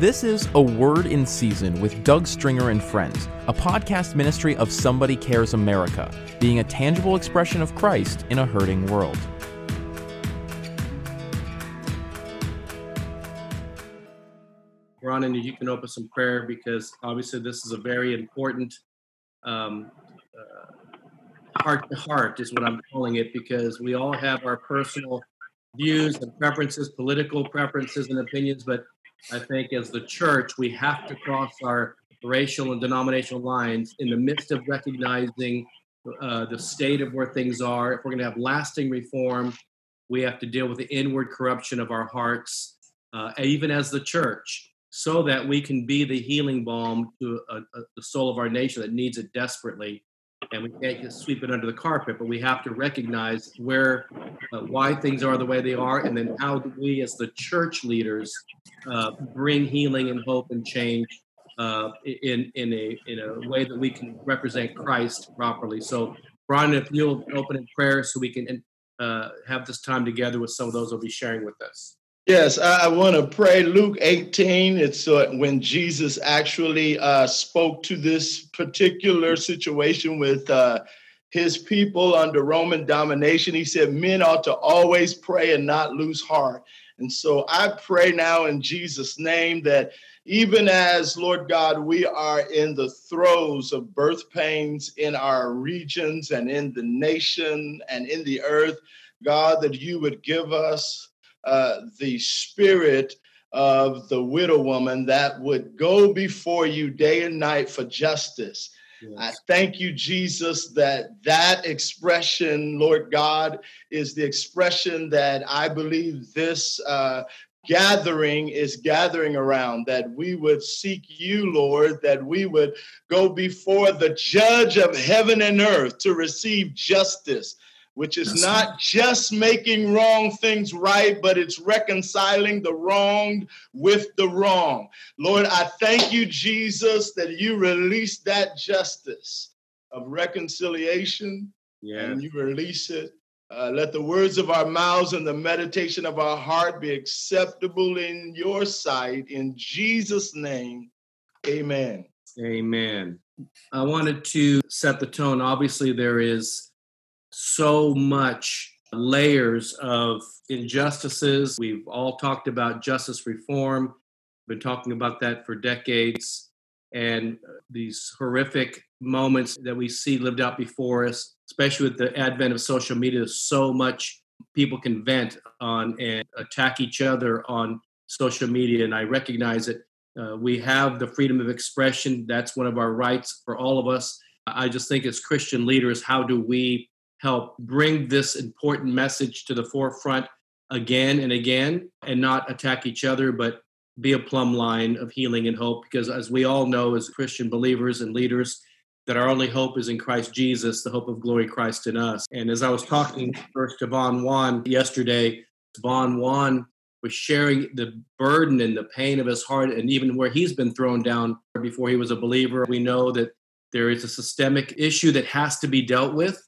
This is A Word in Season with Doug Stringer and Friends, a podcast ministry of Somebody Cares America, being a tangible expression of Christ in a hurting world. Ron, and you can open some prayer because obviously this is a very important um, uh, heart to heart, is what I'm calling it, because we all have our personal views and preferences, political preferences and opinions, but I think as the church, we have to cross our racial and denominational lines in the midst of recognizing uh, the state of where things are. If we're going to have lasting reform, we have to deal with the inward corruption of our hearts, uh, even as the church, so that we can be the healing balm to a, a, the soul of our nation that needs it desperately and we can't just sweep it under the carpet, but we have to recognize where, uh, why things are the way they are, and then how do we, as the church leaders, uh, bring healing and hope and change uh, in in a in a way that we can represent Christ properly. So, Brondon, if you'll open in prayer, so we can uh, have this time together with some of those who'll be sharing with us. Yes, I, want to pray. Luke 18, it's uh, when Jesus actually uh, spoke to this particular situation with uh, his people under Roman domination. He said, Men ought to always pray and not lose heart. And so I pray now in Jesus' name that even as, Lord God, we are in the throes of birth pains in our regions and in the nation and in the earth, God, that you would give us uh, the spirit of the widow woman that would go before you day and night for justice. Yes. I thank you, Jesus, that that expression, Lord God, is the expression that I believe this uh, gathering is gathering around, that we would seek you, Lord, that we would go before the judge of heaven and earth to receive justice which is That's not just making wrong things right, but it's reconciling the wrong with the wrong. Lord, I thank you, Jesus, that you release that justice of reconciliation yeah. and you release it. Uh, let the words of our mouths and the meditation of our heart be acceptable in your sight. In Jesus' name, amen. Amen. I wanted to set the tone. Obviously, there is so much layers of injustices. We've all talked about justice reform, been talking about that for decades, and these horrific moments that we see lived out before us, especially with the advent of social media, so much people can vent on and attack each other on social media. And I recognize it. Uh, we have the freedom of expression. That's one of our rights for all of us. I just think as Christian leaders, how do we help bring this important message to the forefront again and again and not attack each other, but be a plumb line of healing and hope. Because as we all know, as Christian believers and leaders, that our only hope is in Christ Jesus, the hope of glory Christ in us. And as I was talking first to Von Won yesterday, Von Won was sharing the burden and the pain of his heart and even where he's been thrown down before he was a believer. We know that there is a systemic issue that has to be dealt with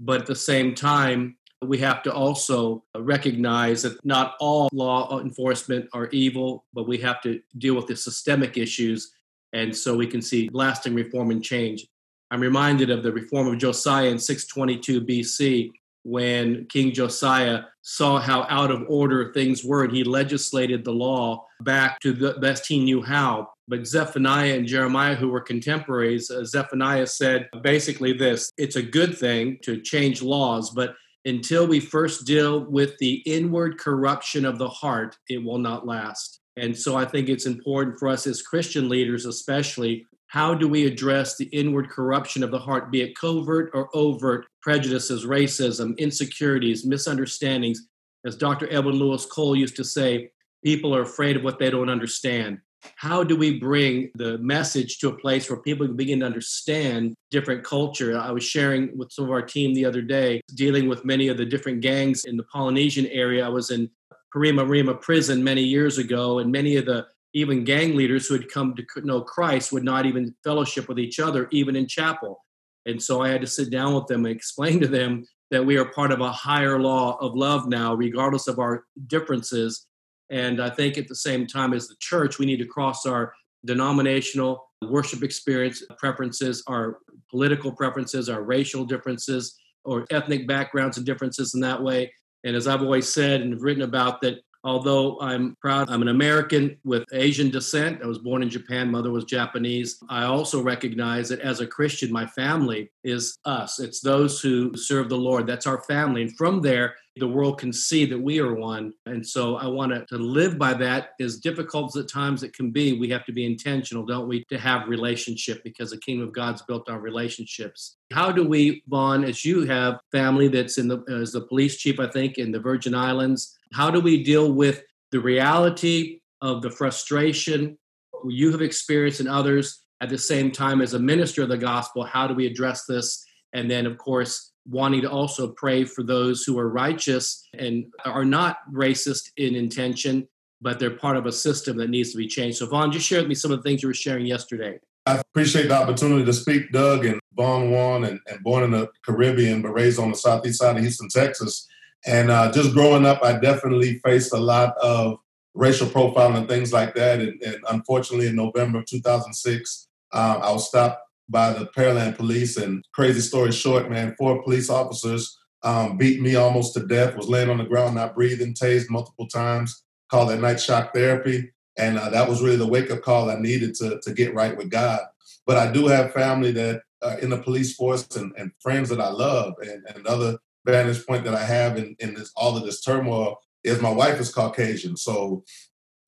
but at the same time, we have to also recognize that not all law enforcement are evil, but we have to deal with the systemic issues. And so we can see lasting reform and change. I'm reminded of the reform of Josiah in 622 BC when King Josiah saw how out of order things were and he legislated the law back to the best he knew how. But Zephaniah and Jeremiah, who were contemporaries, uh, Zephaniah said basically this it's a good thing to change laws, but until we first deal with the inward corruption of the heart, it will not last. And so I think it's important for us as Christian leaders, especially, how do we address the inward corruption of the heart, be it covert or overt prejudices, racism, insecurities, misunderstandings? As Dr. Edwin Louis Cole used to say, people are afraid of what they don't understand how do we bring the message to a place where people can begin to understand different culture? I was sharing with some of our team the other day dealing with many of the different gangs in the polynesian area. I was in Paremoremo prison many years ago and many of the even gang leaders who had come to know christ would not even fellowship with each other even in chapel. And so i had to sit down with them and explain to them that we are part of a higher law of love now regardless of our differences And I think at the same time as the church, we need to cross our denominational worship experience preferences, our political preferences, our racial differences, or ethnic backgrounds and differences in that way. And as I've always said and written about, that although I'm proud I'm an American with Asian descent, I was born in Japan, mother was Japanese, I also recognize that as a Christian, my family is us. It's those who serve the Lord. That's our family. And from there, the world can see that we are one. And so I want to, live by that. As difficult as at times it can be, we have to be intentional, don't we, to have relationship because the kingdom of God's built on relationships. How do we, Von, as you have family that's in the as the police chief, I think, in the Virgin Islands, how do we deal with the reality of the frustration you have experienced and others at the same time as a minister of the gospel? How do we address this? And then, of course, wanting to also pray for those who are righteous and are not racist in intention, but they're part of a system that needs to be changed. So, Von, just share with me some of the things you were sharing yesterday. I appreciate the opportunity to speak, Doug and Von Won, and, and born in the Caribbean, but raised on the southeast side of Houston, Texas. And uh, just growing up, I definitely faced a lot of racial profiling and things like that. And, and unfortunately, in November of 2006, uh, I was stopped by the Pearland police. And crazy story short, man, four police officers um, beat me almost to death, was laying on the ground, not breathing, tased multiple times, called that night shock therapy. And uh, that was really the wake up call I needed to, to get right with God. But I do have family that uh, in the police force and, and friends that I love. And, and another vantage point that I have in, in this, all of this turmoil is my wife is Caucasian. So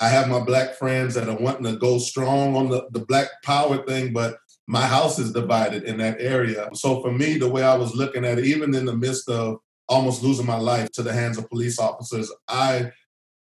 I have my black friends that are wanting to go strong on the, the black power thing, but my house is divided in that area. So for me, the way I was looking at it, even in the midst of almost losing my life to the hands of police officers, I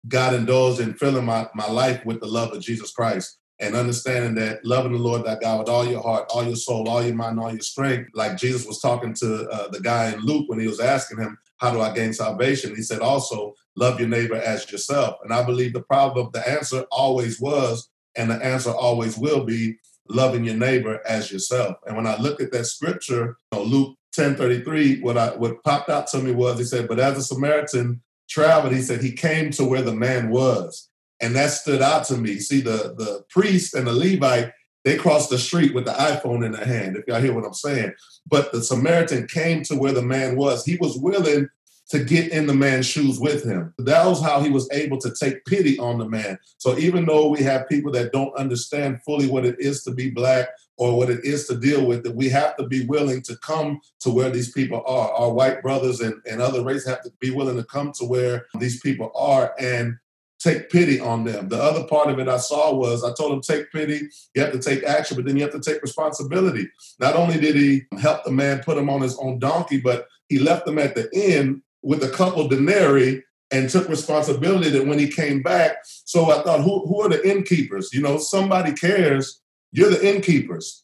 got indulged in filling my, my life with the love of Jesus Christ and understanding that loving the Lord that God with all your heart, all your soul, all your mind, all your strength, like Jesus was talking to uh, the guy in Luke when he was asking him, How do I gain salvation? He said, Also, love your neighbor as yourself. And I believe the problem, the answer always was, and the answer always will be, loving your neighbor as yourself. And when I looked at that scripture, you know, Luke 10 33, what I what popped out to me was he said, But as a Samaritan traveled, he said he came to where the man was. And that stood out to me. See, the the priest and the Levite, they crossed the street with the iPhone in their hand, if y'all hear what I'm saying. But the Samaritan came to where the man was. He was willing to get in the man's shoes with him. That was how he was able to take pity on the man. So even though we have people that don't understand fully what it is to be black or what it is to deal with it, we have to be willing to come to where these people are. Our white brothers and, and other races have to be willing to come to where these people are and take pity on them. The other part of it I saw was I told him, take pity, you have to take action, but then you have to take responsibility. Not only did he help the man put him on his own donkey, but he left him at the inn with a couple denarii and took responsibility that when he came back. So I thought, who, who are the innkeepers? You know, somebody cares. You're the innkeepers.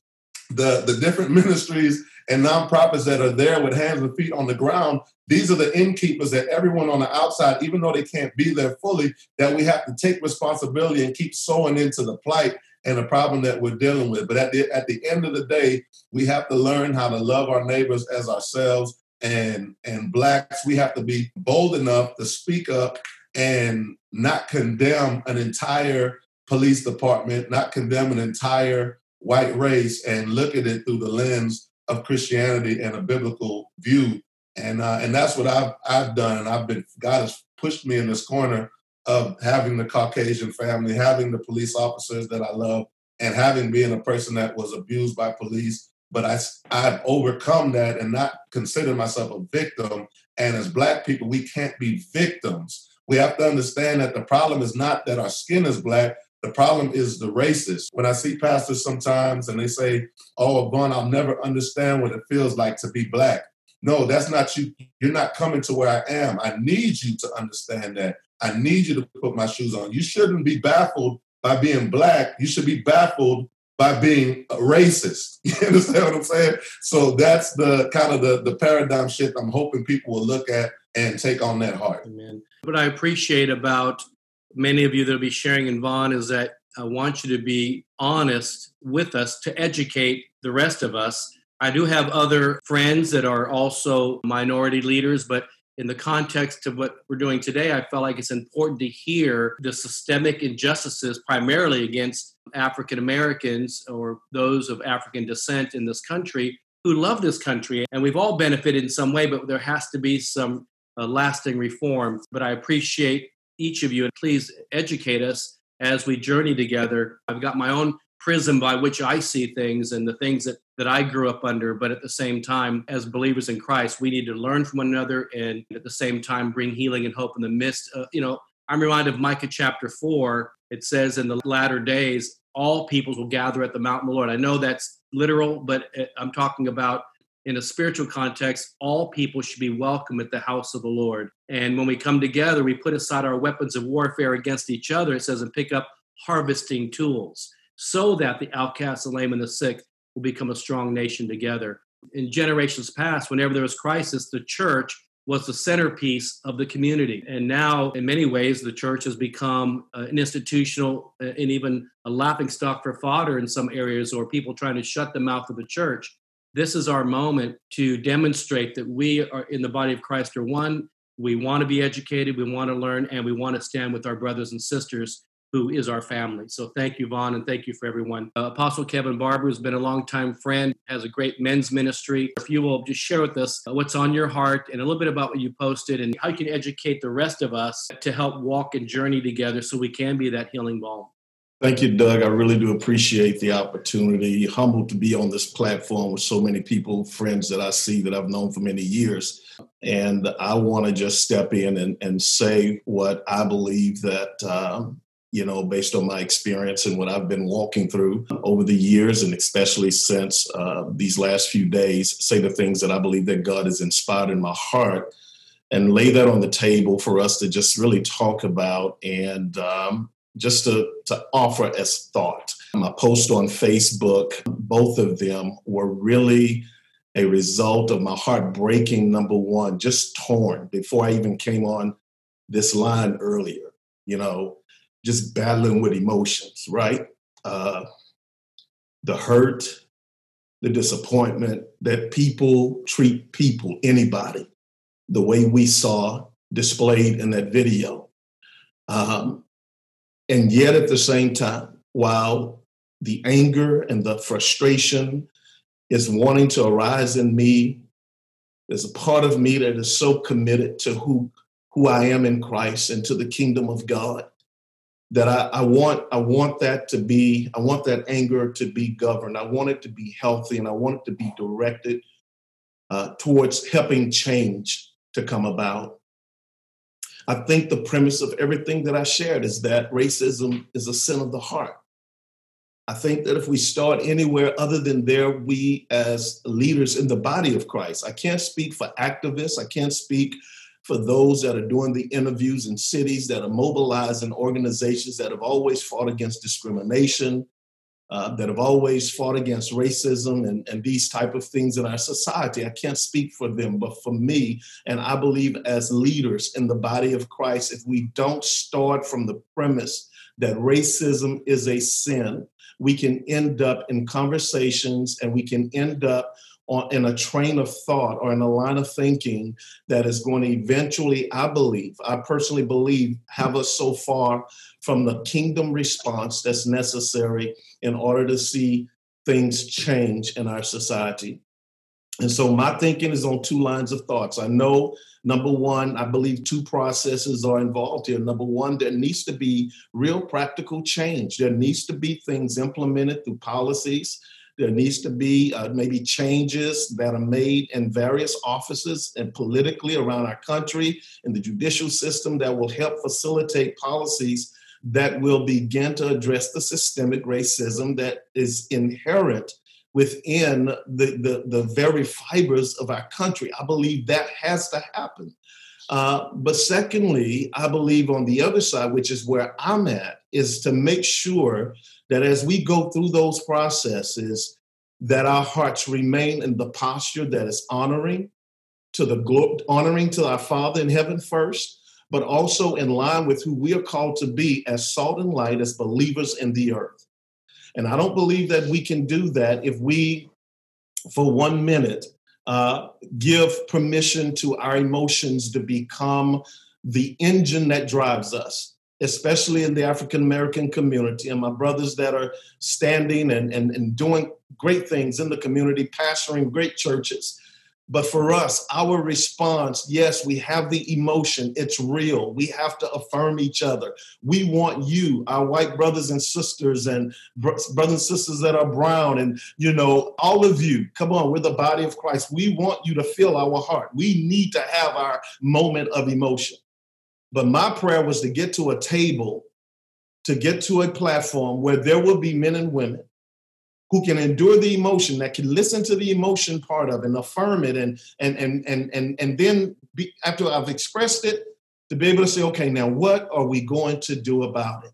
The, the different ministries and nonprofits that are there with hands and feet on the ground, these are the innkeepers that everyone on the outside, even though they can't be there fully, that we have to take responsibility and keep sowing into the plight and the problem that we're dealing with. But at the, at the end of the day, we have to learn how to love our neighbors as ourselves and and blacks we have to be bold enough to speak up and not condemn an entire police department not condemn an entire white race and look at it through the lens of christianity and a biblical view. And uh, and that's what i've i've done. I've been god has pushed me in this corner of having the caucasian family having the police officers that i love and having been a person that was abused by police but I, I've overcome that and not consider myself a victim. And as Black people, we can't be victims. We have to understand that the problem is not that our skin is Black, the problem is the racist. When I see pastors sometimes and they say, Oh, Von, I'll never understand what it feels like to be Black. No, that's not you. You're not coming to where I am. I need you to understand that. I need you to put my shoes on. You shouldn't be baffled by being Black. You should be baffled by being a racist. You understand what I'm saying? So that's the kind of the, the paradigm shift I'm hoping people will look at and take on that heart. Amen. What I appreciate about many of you that will be sharing in Von is that I want you to be honest with us to educate the rest of us. I do have other friends that are also minority leaders, but in the context of what we're doing today, I felt like it's important to hear the systemic injustices primarily against African Americans or those of African descent in this country who love this country. And we've all benefited in some way, but there has to be some uh, lasting reform. But I appreciate each of you and please educate us as we journey together. I've got my own prism by which I see things and the things that, that I grew up under. But at the same time, as believers in Christ, we need to learn from one another and at the same time bring healing and hope in the midst. Of, you know, I'm reminded of Micah chapter 4. It says, In the latter days, all peoples will gather at the mountain of the Lord. I know that's literal, but uh, I'm talking about in a spiritual context, all people should be welcome at the house of the Lord. And when we come together, we put aside our weapons of warfare against each other, it says, and pick up harvesting tools so that the outcasts, the lame, and the sick will become a strong nation together. In generations past, whenever there was crisis, the church was the centerpiece of the community. And now, in many ways, the church has become uh, an institutional uh, and even a laughing stock for fodder in some areas, or people trying to shut the mouth of the church. This is our moment to demonstrate that we are in the body of Christ are one. We want to be educated, we want to learn, and we want to stand with our brothers and sisters who is our family. So thank you, Von, and thank you for everyone. Uh, Apostle Kevin Barber has been a longtime friend, has a great men's ministry. If you will just share with us what's on your heart and a little bit about what you posted and how you can educate the rest of us to help walk and journey together so we can be that healing balm. Thank you, Doug. I really do appreciate the opportunity. Humbled to be on this platform with so many people, friends that I see that I've known for many years. And I want to just step in and, and say what I believe that um, you know, based on my experience and what I've been walking through over the years, and especially since uh, these last few days, say the things that I believe that God has inspired in my heart and lay that on the table for us to just really talk about and um, just to, to offer as thought. My post on Facebook, both of them were really a result of my heart breaking, number one, just torn before I even came on this line earlier. You know, just battling with emotions, right? Uh, the hurt, the disappointment that people treat people, anybody, the way we saw displayed in that video. Um, and yet at the same time, while the anger and the frustration is wanting to arise in me, there's a part of me that is so committed to who, who I am in Christ and to the kingdom of God that I, I, want I want that to be I want that anger to be governed. I want it to be healthy and I want it to be directed uh, towards helping change to come about. I think the premise of everything that I shared is that racism is a sin of the heart. I think that if we start anywhere other than there, we as leaders in the body of Christ, I can't speak for activists, I can't speak for those that are doing the interviews in cities that are mobilizing organizations that have always fought against discrimination, uh, that have always fought against racism and, and these type of things in our society. I can't speak for them, but for me, and I believe as leaders in the body of Christ, if we don't start from the premise that racism is a sin, we can end up in conversations and we can end up on, in a train of thought or in a line of thinking that is going to eventually, I believe, I personally believe, have us so far from the kingdom response that's necessary in order to see things change in our society. And so my thinking is on two lines of thoughts. I know, number one, I believe two processes are involved here. Number one, there needs to be real practical change. There needs to be things implemented through policies there needs to be uh, maybe changes that are made in various offices and politically around our country in the judicial system that will help facilitate policies that will begin to address the systemic racism that is inherent within the, the, the very fibers of our country. I believe that has to happen. Uh, but secondly, I believe on the other side, which is where I'm at, is to make sure that as we go through those processes, that our hearts remain in the posture that is honoring to the honoring to our Father in heaven first, but also in line with who we are called to be as salt and light, as believers in the earth. And I don't believe that we can do that if we, for one minute, uh, give permission to our emotions to become the engine that drives us, especially in the African American community. And my brothers that are standing and, and, and doing great things in the community, pastoring great churches. But for us, our response, yes, we have the emotion. It's real. We have to affirm each other. We want you, our white brothers and sisters, and brothers and sisters that are brown, and you know, all of you. Come on, we're the body of Christ. We want you to feel our heart. We need to have our moment of emotion. But my prayer was to get to a table, to get to a platform where there will be men and women who can endure the emotion, that can listen to the emotion part of it and affirm it, and and and and and and then be, after I've expressed it, to be able to say, okay, now what are we going to do about it?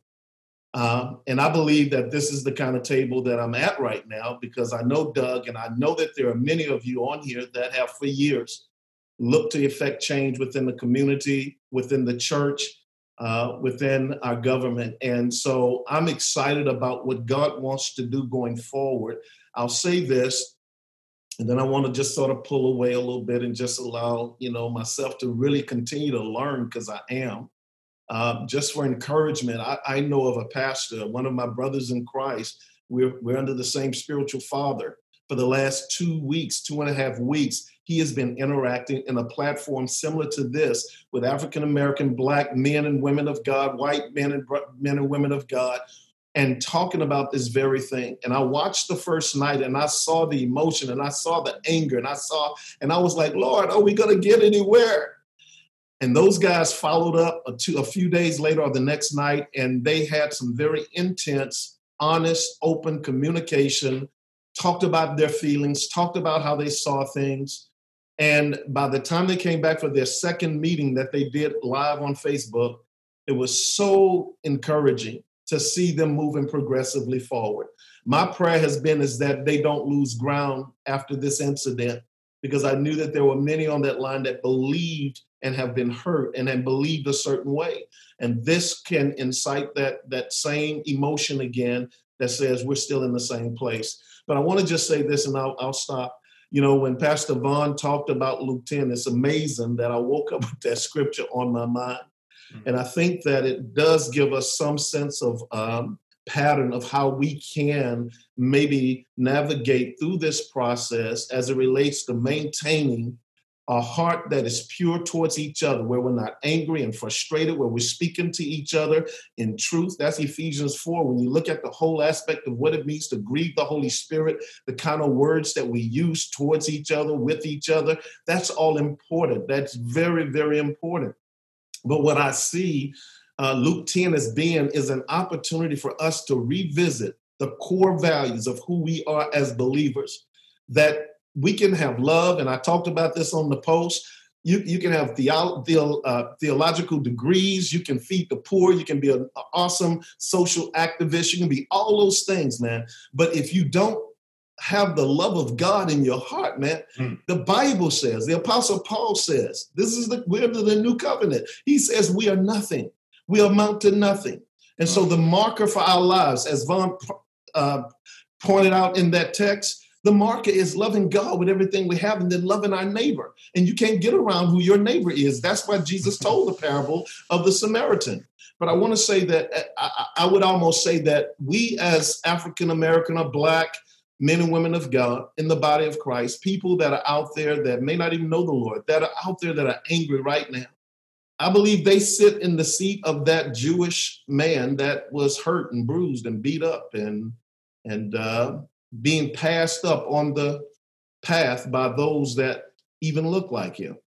Um, and I believe that this is the kind of table that I'm at right now because I know Doug, and I know that there are many of you on here that have for years looked to effect change within the community, within the church, uh, within our government. And so I'm excited about what God wants to do going forward. I'll say this, and then I want to just sort of pull away a little bit and just allow you know myself to really continue to learn because I am. Uh, just for encouragement, I, I know of a pastor, one of my brothers in Christ. We're, we're under the same spiritual father for the last two weeks, two and a half weeks he has been interacting in a platform similar to this with African American black men and women of God, white men and men and women of God, and talking about this very thing. And I watched the first night and I saw the emotion and I saw the anger and I saw, and I was like, Lord, are we going to get anywhere? And those guys followed up a, two, a few days later or the next night, and they had some very intense, honest, open communication, talked about their feelings, talked about how they saw things. And by the time they came back for their second meeting that they did live on Facebook, it was so encouraging to see them moving progressively forward. My prayer has been is that they don't lose ground after this incident because I knew that there were many on that line that believed and have been hurt and have believed a certain way. And this can incite that that same emotion again that says we're still in the same place. But I want to just say this and I'll, I'll stop you know, when Pastor Von talked about Luke 10, it's amazing that I woke up with that scripture on my mind. Mm-hmm. And I think that it does give us some sense of um, pattern of how we can maybe navigate through this process as it relates to maintaining a heart that is pure towards each other, where we're not angry and frustrated, where we're speaking to each other in truth. That's Ephesians 4. When you look at the whole aspect of what it means to grieve the Holy Spirit, the kind of words that we use towards each other, with each other, that's all important. That's very, very important. But what I see uh, Luke 10 as being is an opportunity for us to revisit the core values of who we are as believers. That we can have love, and I talked about this on the post. You, you can have theo, uh, theological degrees. You can feed the poor. You can be an awesome social activist. You can be all those things, man. But if you don't have the love of God in your heart, man, mm. the Bible says, the Apostle Paul says, this is the we're the new covenant. He says we are nothing. We amount to nothing. And so the marker for our lives, as Von uh, pointed out in that text, the marker is loving God with everything we have and then loving our neighbor. And you can't get around who your neighbor is. That's why Jesus told the parable of the Samaritan. But I want to say that I, I would almost say that we as African American or Black men and women of God in the body of Christ, people that are out there that may not even know the Lord, that are out there that are angry right now. I believe they sit in the seat of that Jewish man that was hurt and bruised and beat up and and uh, being passed up on the path by those that even look like him.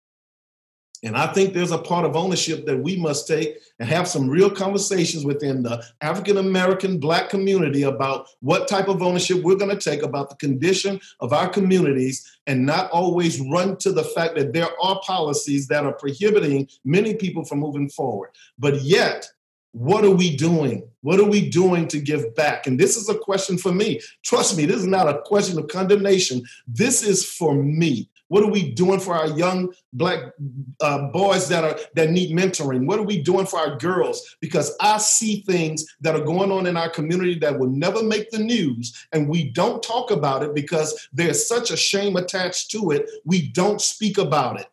And I think there's a part of ownership that we must take and have some real conversations within the African American Black community about what type of ownership we're going to take about the condition of our communities and not always run to the fact that there are policies that are prohibiting many people from moving forward. But yet, what are we doing? What are we doing to give back? And this is a question for me. Trust me, this is not a question of condemnation. This is for me. What are we doing for our young black uh, boys that are that need mentoring? What are we doing for our girls? Because I see things that are going on in our community that will never make the news, and we don't talk about it because there's such a shame attached to it. We don't speak about it.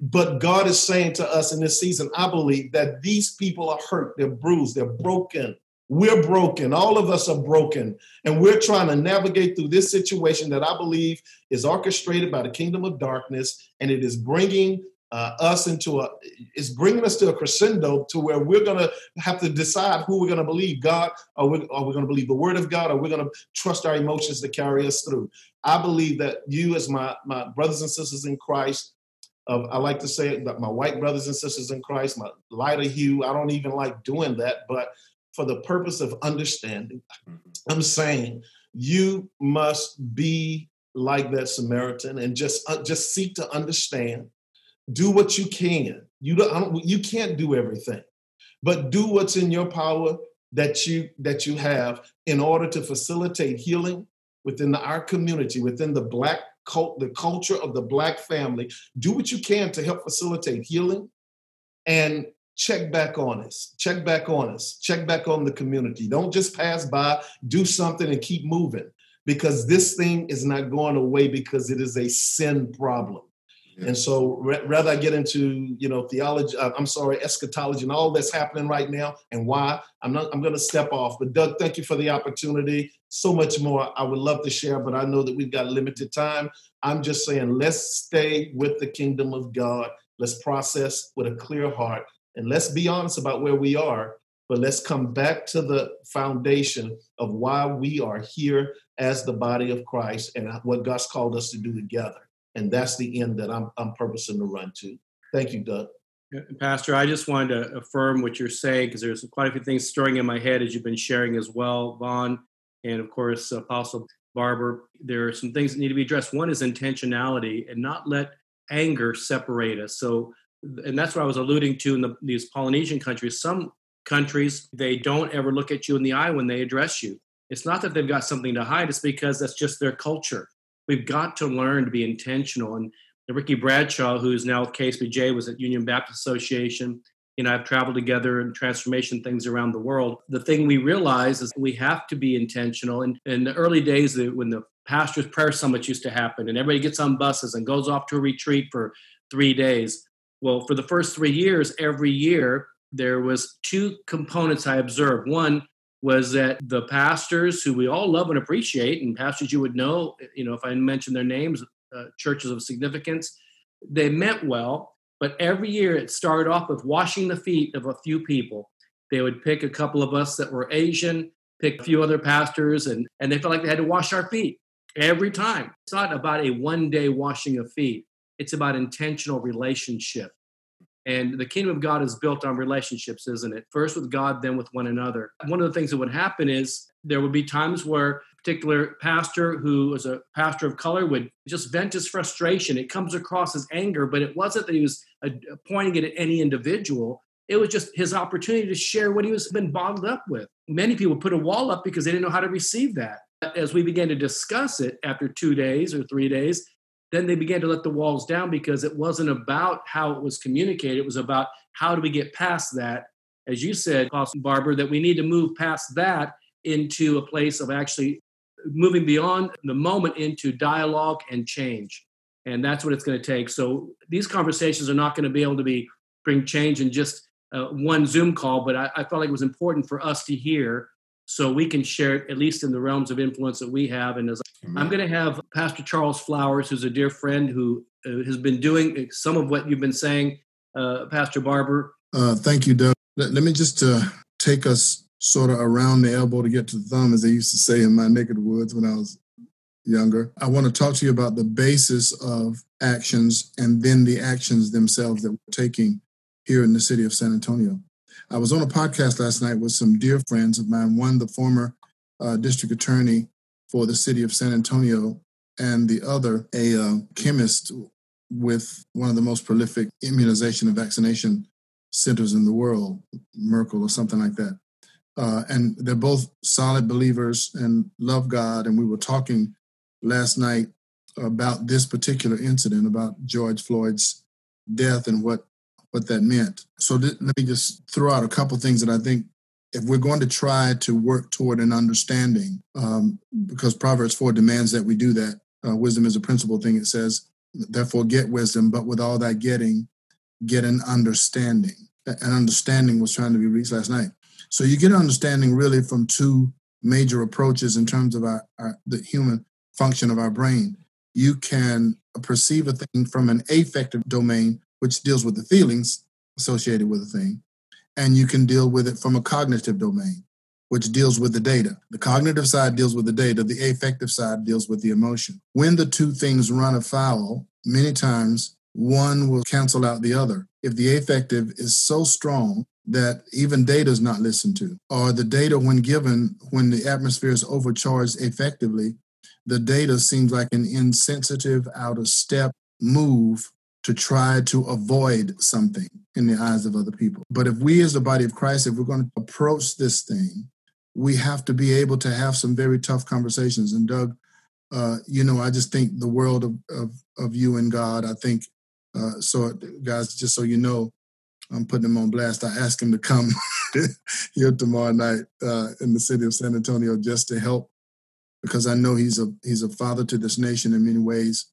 But God is saying to us in this season, I believe that these people are hurt, they're bruised, they're broken. We're broken. All of us are broken. And we're trying to navigate through this situation that I believe is orchestrated by the kingdom of darkness. And it is bringing uh, us into a, it's bringing us to a crescendo to where we're going to have to decide who we're going to believe God, or we're, are we going to believe the word of God, or we're going to trust our emotions to carry us through. I believe that you, as my, my brothers and sisters in Christ, uh, I like to say that my white brothers and sisters in Christ, my lighter hue, I don't even like doing that, but for the purpose of understanding. Mm-hmm. I'm saying you must be like that Samaritan and just uh, just seek to understand. Do what you can. You don't, you can't do everything, but do what's in your power that you that you have in order to facilitate healing within the, our community, within the black cult, the culture of the black family. Do what you can to help facilitate healing and check back on us. Check back on us. Check back on the community. Don't just pass by, do something and keep moving because this thing is not going away because it is a sin problem. And so rather I get into, you know, theology, uh, I'm sorry, eschatology and all that's happening right now and why I'm not, I'm going to step off. But Doug, thank you for the opportunity. So much more I would love to share, but I know that we've got limited time. I'm just saying, let's stay with the kingdom of God. Let's process with a clear heart and let's be honest about where we are, but let's come back to the foundation of why we are here as the body of Christ and what God's called us to do together. And that's the end that I'm, I'm purposing to run to. Thank you, Doug. Pastor, I just wanted to affirm what you're saying because there's quite a few things stirring in my head as you've been sharing as well, Von, and of course, Apostle Barber. There are some things that need to be addressed. One is intentionality and not let anger separate us. So and that's what I was alluding to in the, these Polynesian countries. Some countries, they don't ever look at you in the eye when they address you. It's not that they've got something to hide, it's because that's just their culture. We've got to learn to be intentional. And Ricky Bradshaw, who's now with KSBJ, was at Union Baptist Association. You know, I've traveled together and transformation things around the world. The thing we realize is we have to be intentional. And in the early days, when the pastor's prayer summit used to happen, and everybody gets on buses and goes off to a retreat for three days, well, for the first three years, every year, there was two components I observed. One was that the pastors who we all love and appreciate, and pastors you would know, you know, if I mention their names, uh, churches of significance, they meant well, but every year it started off with washing the feet of a few people. They would pick a couple of us that were Asian, pick a few other pastors, and, and they felt like they had to wash our feet every time. It's not about a one day washing of feet. It's about intentional relationship. And the kingdom of God is built on relationships, isn't it? First with God, then with one another. One of the things that would happen is there would be times where a particular pastor who was a pastor of color would just vent his frustration. It comes across as anger, but it wasn't that he was pointing it at any individual. It was just his opportunity to share what he was been bottled up with. Many people put a wall up because they didn't know how to receive that. As we began to discuss it after two days or three days, then they began to let the walls down because it wasn't about how it was communicated. It was about how do we get past that, as you said, Apostle Barber, that we need to move past that into a place of actually moving beyond the moment into dialogue and change. And that's what it's going to take. So these conversations are not going to be able to be bring change in just uh, one Zoom call, but I, I felt like it was important for us to hear so we can share it at least in the realms of influence that we have. And as Amen. I'm going to have Pastor Charles Flowers, who's a dear friend who uh, has been doing some of what you've been saying, uh, Pastor Barber. Uh, thank you, Doug. Let, let me just uh, take us sort of around the elbow to get to the thumb, as they used to say in my neck of the woods when I was younger. I want to talk to you about the basis of actions and then the actions themselves that we're taking here in the city of San Antonio. I was on a podcast last night with some dear friends of mine, one, the former uh, district attorney for the city of San Antonio, and the other, a uh, chemist with one of the most prolific immunization and vaccination centers in the world, Merkel or something like that. Uh, and they're both solid believers and love God. And we were talking last night about this particular incident, about George Floyd's death and what what that meant. So th- let me just throw out a couple things that I think if we're going to try to work toward an understanding, um, because Proverbs 4 demands that we do that, uh, wisdom is a principal thing. It says, therefore get wisdom, but with all that getting, get an understanding. An understanding was trying to be reached last night. So you get an understanding really from two major approaches in terms of our, our the human function of our brain. You can perceive a thing from an affective domain, which deals with the feelings associated with a thing, and you can deal with it from a cognitive domain, which deals with the data. The cognitive side deals with the data, the affective side deals with the emotion. When the two things run afoul, many times one will cancel out the other. If the affective is so strong that even data is not listened to, or the data, when given, when the atmosphere is overcharged effectively, the data seems like an insensitive, out of step move to try to avoid something in the eyes of other people. But if we, as the body of Christ, if we're going to approach this thing, we have to be able to have some very tough conversations. And Doug, uh, you know, I just think the world of, of, of you and God. I think, uh, so guys, just so you know, I'm putting him on blast. I asked him to come here tomorrow night uh, in the city of San Antonio just to help because I know he's a he's a father to this nation in many ways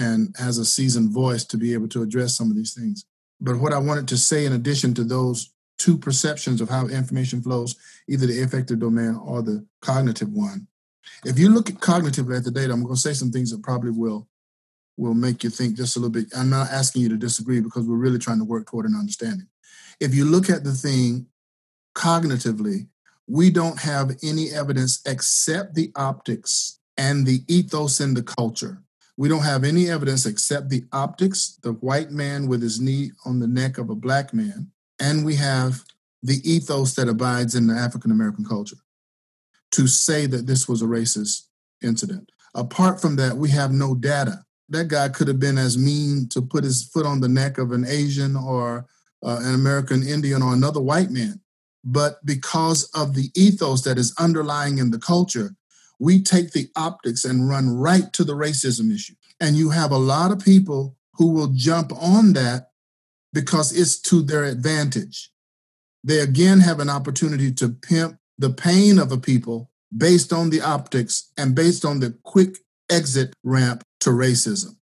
and has a seasoned voice to be able to address some of these things. But what I wanted to say, in addition to those two perceptions of how information flows, either the affective domain or the cognitive one, if you look at cognitively at the data, I'm going to say some things that probably will will make you think just a little bit. I'm not asking you to disagree because we're really trying to work toward an understanding. If you look at the thing cognitively, we don't have any evidence except the optics and the ethos in the culture we don't have any evidence except the optics, the white man with his knee on the neck of a black man, and we have the ethos that abides in the African American culture to say that this was a racist incident. Apart from that, we have no data. That guy could have been as mean to put his foot on the neck of an Asian or uh, an American Indian or another white man. But because of the ethos that is underlying in the culture, we take the optics and run right to the racism issue. And you have a lot of people who will jump on that because it's to their advantage. They again have an opportunity to pimp the pain of a people based on the optics and based on the quick exit ramp to racism.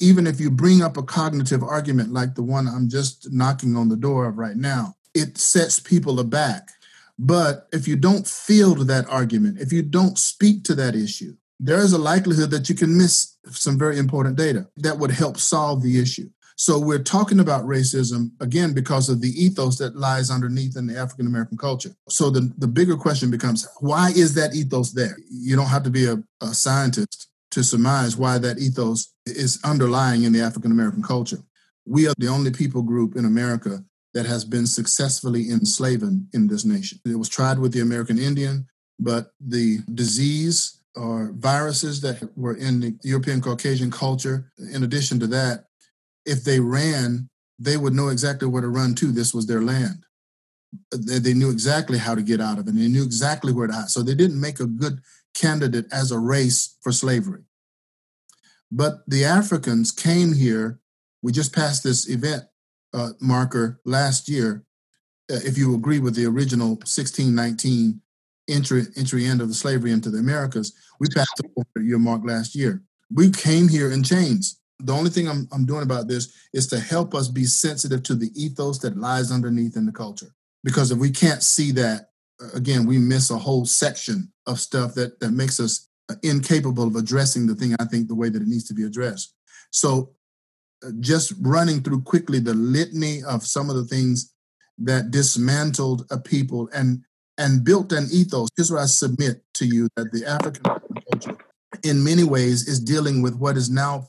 Even if you bring up a cognitive argument like the one I'm just knocking on the door of right now, it sets people aback but if you don't field that argument, if you don't speak to that issue, there is a likelihood that you can miss some very important data that would help solve the issue. So we're talking about racism again because of the ethos that lies underneath in the African American culture. So the, the bigger question becomes why is that ethos there? You don't have to be a, a scientist to surmise why that ethos is underlying in the African American culture. We are the only people group in America that has been successfully enslaving in this nation. It was tried with the American Indian, but the disease or viruses that were in the European Caucasian culture, in addition to that, if they ran, they would know exactly where to run to. This was their land. They knew exactly how to get out of it. And they knew exactly where to hide. So they didn't make a good candidate as a race for slavery. But the Africans came here. We just passed this event uh, marker last year, uh, if you agree with the original 1619 entry entry end of the slavery into the Americas, we passed the 400 year mark last year. We came here in chains. The only thing I'm, I'm doing about this is to help us be sensitive to the ethos that lies underneath in the culture. Because if we can't see that, uh, again, we miss a whole section of stuff that, that makes us uh, incapable of addressing the thing, I think, the way that it needs to be addressed. So just running through quickly the litany of some of the things that dismantled a people and and built an ethos. Here's what I submit to you that the African culture, in many ways, is dealing with what is now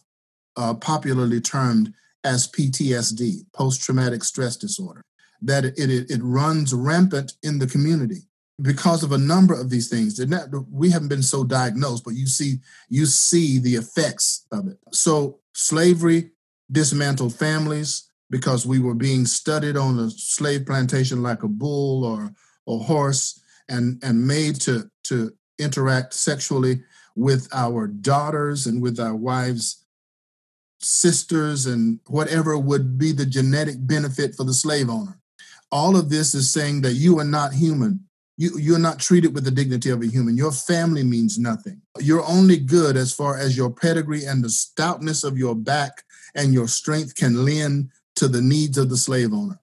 uh, popularly termed as PTSD, post traumatic stress disorder. That it, it, it runs rampant in the community because of a number of these things. Not, we haven't been so diagnosed, but you see you see the effects of it. So slavery dismantled families because we were being studied on a slave plantation like a bull or a horse and, and made to, to interact sexually with our daughters and with our wives' sisters and whatever would be the genetic benefit for the slave owner. All of this is saying that you are not human. You, you're not treated with the dignity of a human. Your family means nothing. You're only good as far as your pedigree and the stoutness of your back and your strength can lend to the needs of the slave owner.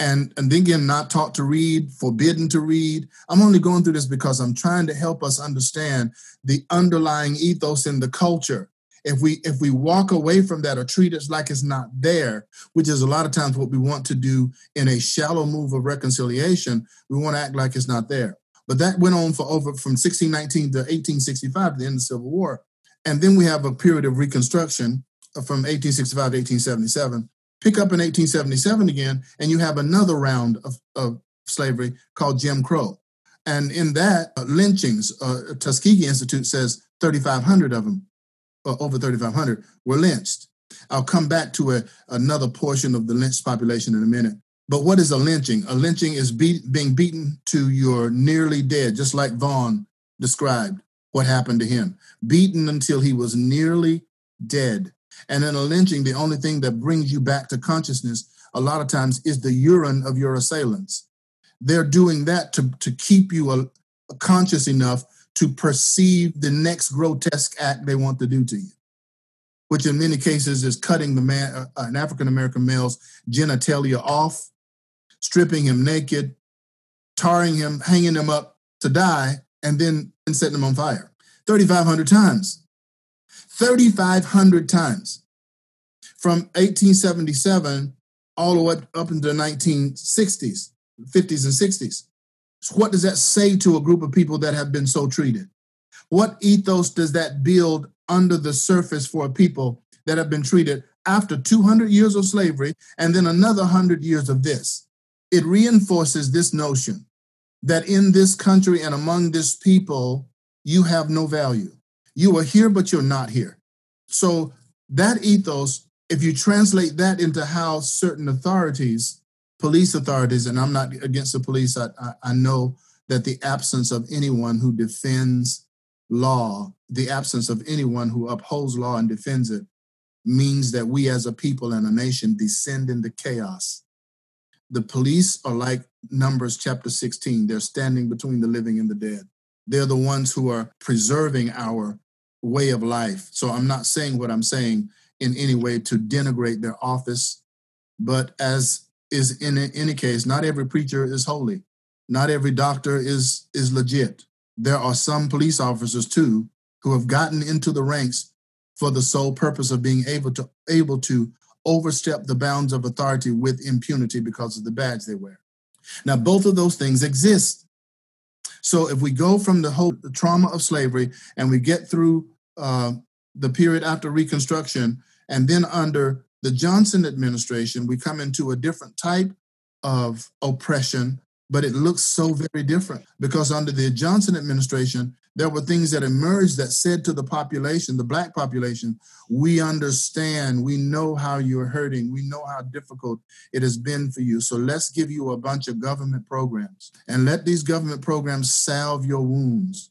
And, and then again, not taught to read, forbidden to read. I'm only going through this because I'm trying to help us understand the underlying ethos in the culture if we if we walk away from that or treat it like it's not there which is a lot of times what we want to do in a shallow move of reconciliation we want to act like it's not there. But that went on for over from 1619 to 1865 to the end of the civil war. And then we have a period of reconstruction from 1865 to 1877 pick up in 1877 again and you have another round of, of slavery called jim crow. And in that uh, lynchings uh, tuskegee institute says 3500 of them uh, over 3,500 were lynched. I'll come back to a, another portion of the lynched population in a minute. But what is a lynching? A lynching is being beaten to your nearly dead, just like Von described what happened to him. Beaten until he was nearly dead. And in a lynching, the only thing that brings you back to consciousness a lot of times is the urine of your assailants. They're doing that to, to keep you a, a conscious enough to perceive the next grotesque act they want to do to you, which in many cases is cutting the man, uh, an African American male's genitalia off, stripping him naked, tarring him, hanging him up to die, and then setting him on fire. 3,500 times. 3,500 times. From 1877 all the way up into the 1960s, 50s, and 60s. What does that say to a group of people that have been so treated? What ethos does that build under the surface for a people that have been treated after 200 years of slavery and then another 100 years of this? It reinforces this notion that in this country and among this people, you have no value. You are here, but you're not here. So that ethos, if you translate that into how certain authorities police authorities, and I'm not against the police, I, I, I know that the absence of anyone who defends law, the absence of anyone who upholds law and defends it, means that we as a people and a nation descend into chaos. The police are like Numbers chapter 16. They're standing between the living and the dead. They're the ones who are preserving our way of life. So I'm not saying what I'm saying in any way to denigrate their office, but as is in any case, not every preacher is holy. Not every doctor is is legit. There are some police officers too who have gotten into the ranks for the sole purpose of being able to able to overstep the bounds of authority with impunity because of the badge they wear. Now, both of those things exist. So, if we go from the whole the trauma of slavery and we get through uh, the period after Reconstruction, and then under the Johnson administration, we come into a different type of oppression, but it looks so very different because under the Johnson administration, there were things that emerged that said to the population, the Black population, we understand, we know how you're hurting, we know how difficult it has been for you. So let's give you a bunch of government programs and let these government programs salve your wounds.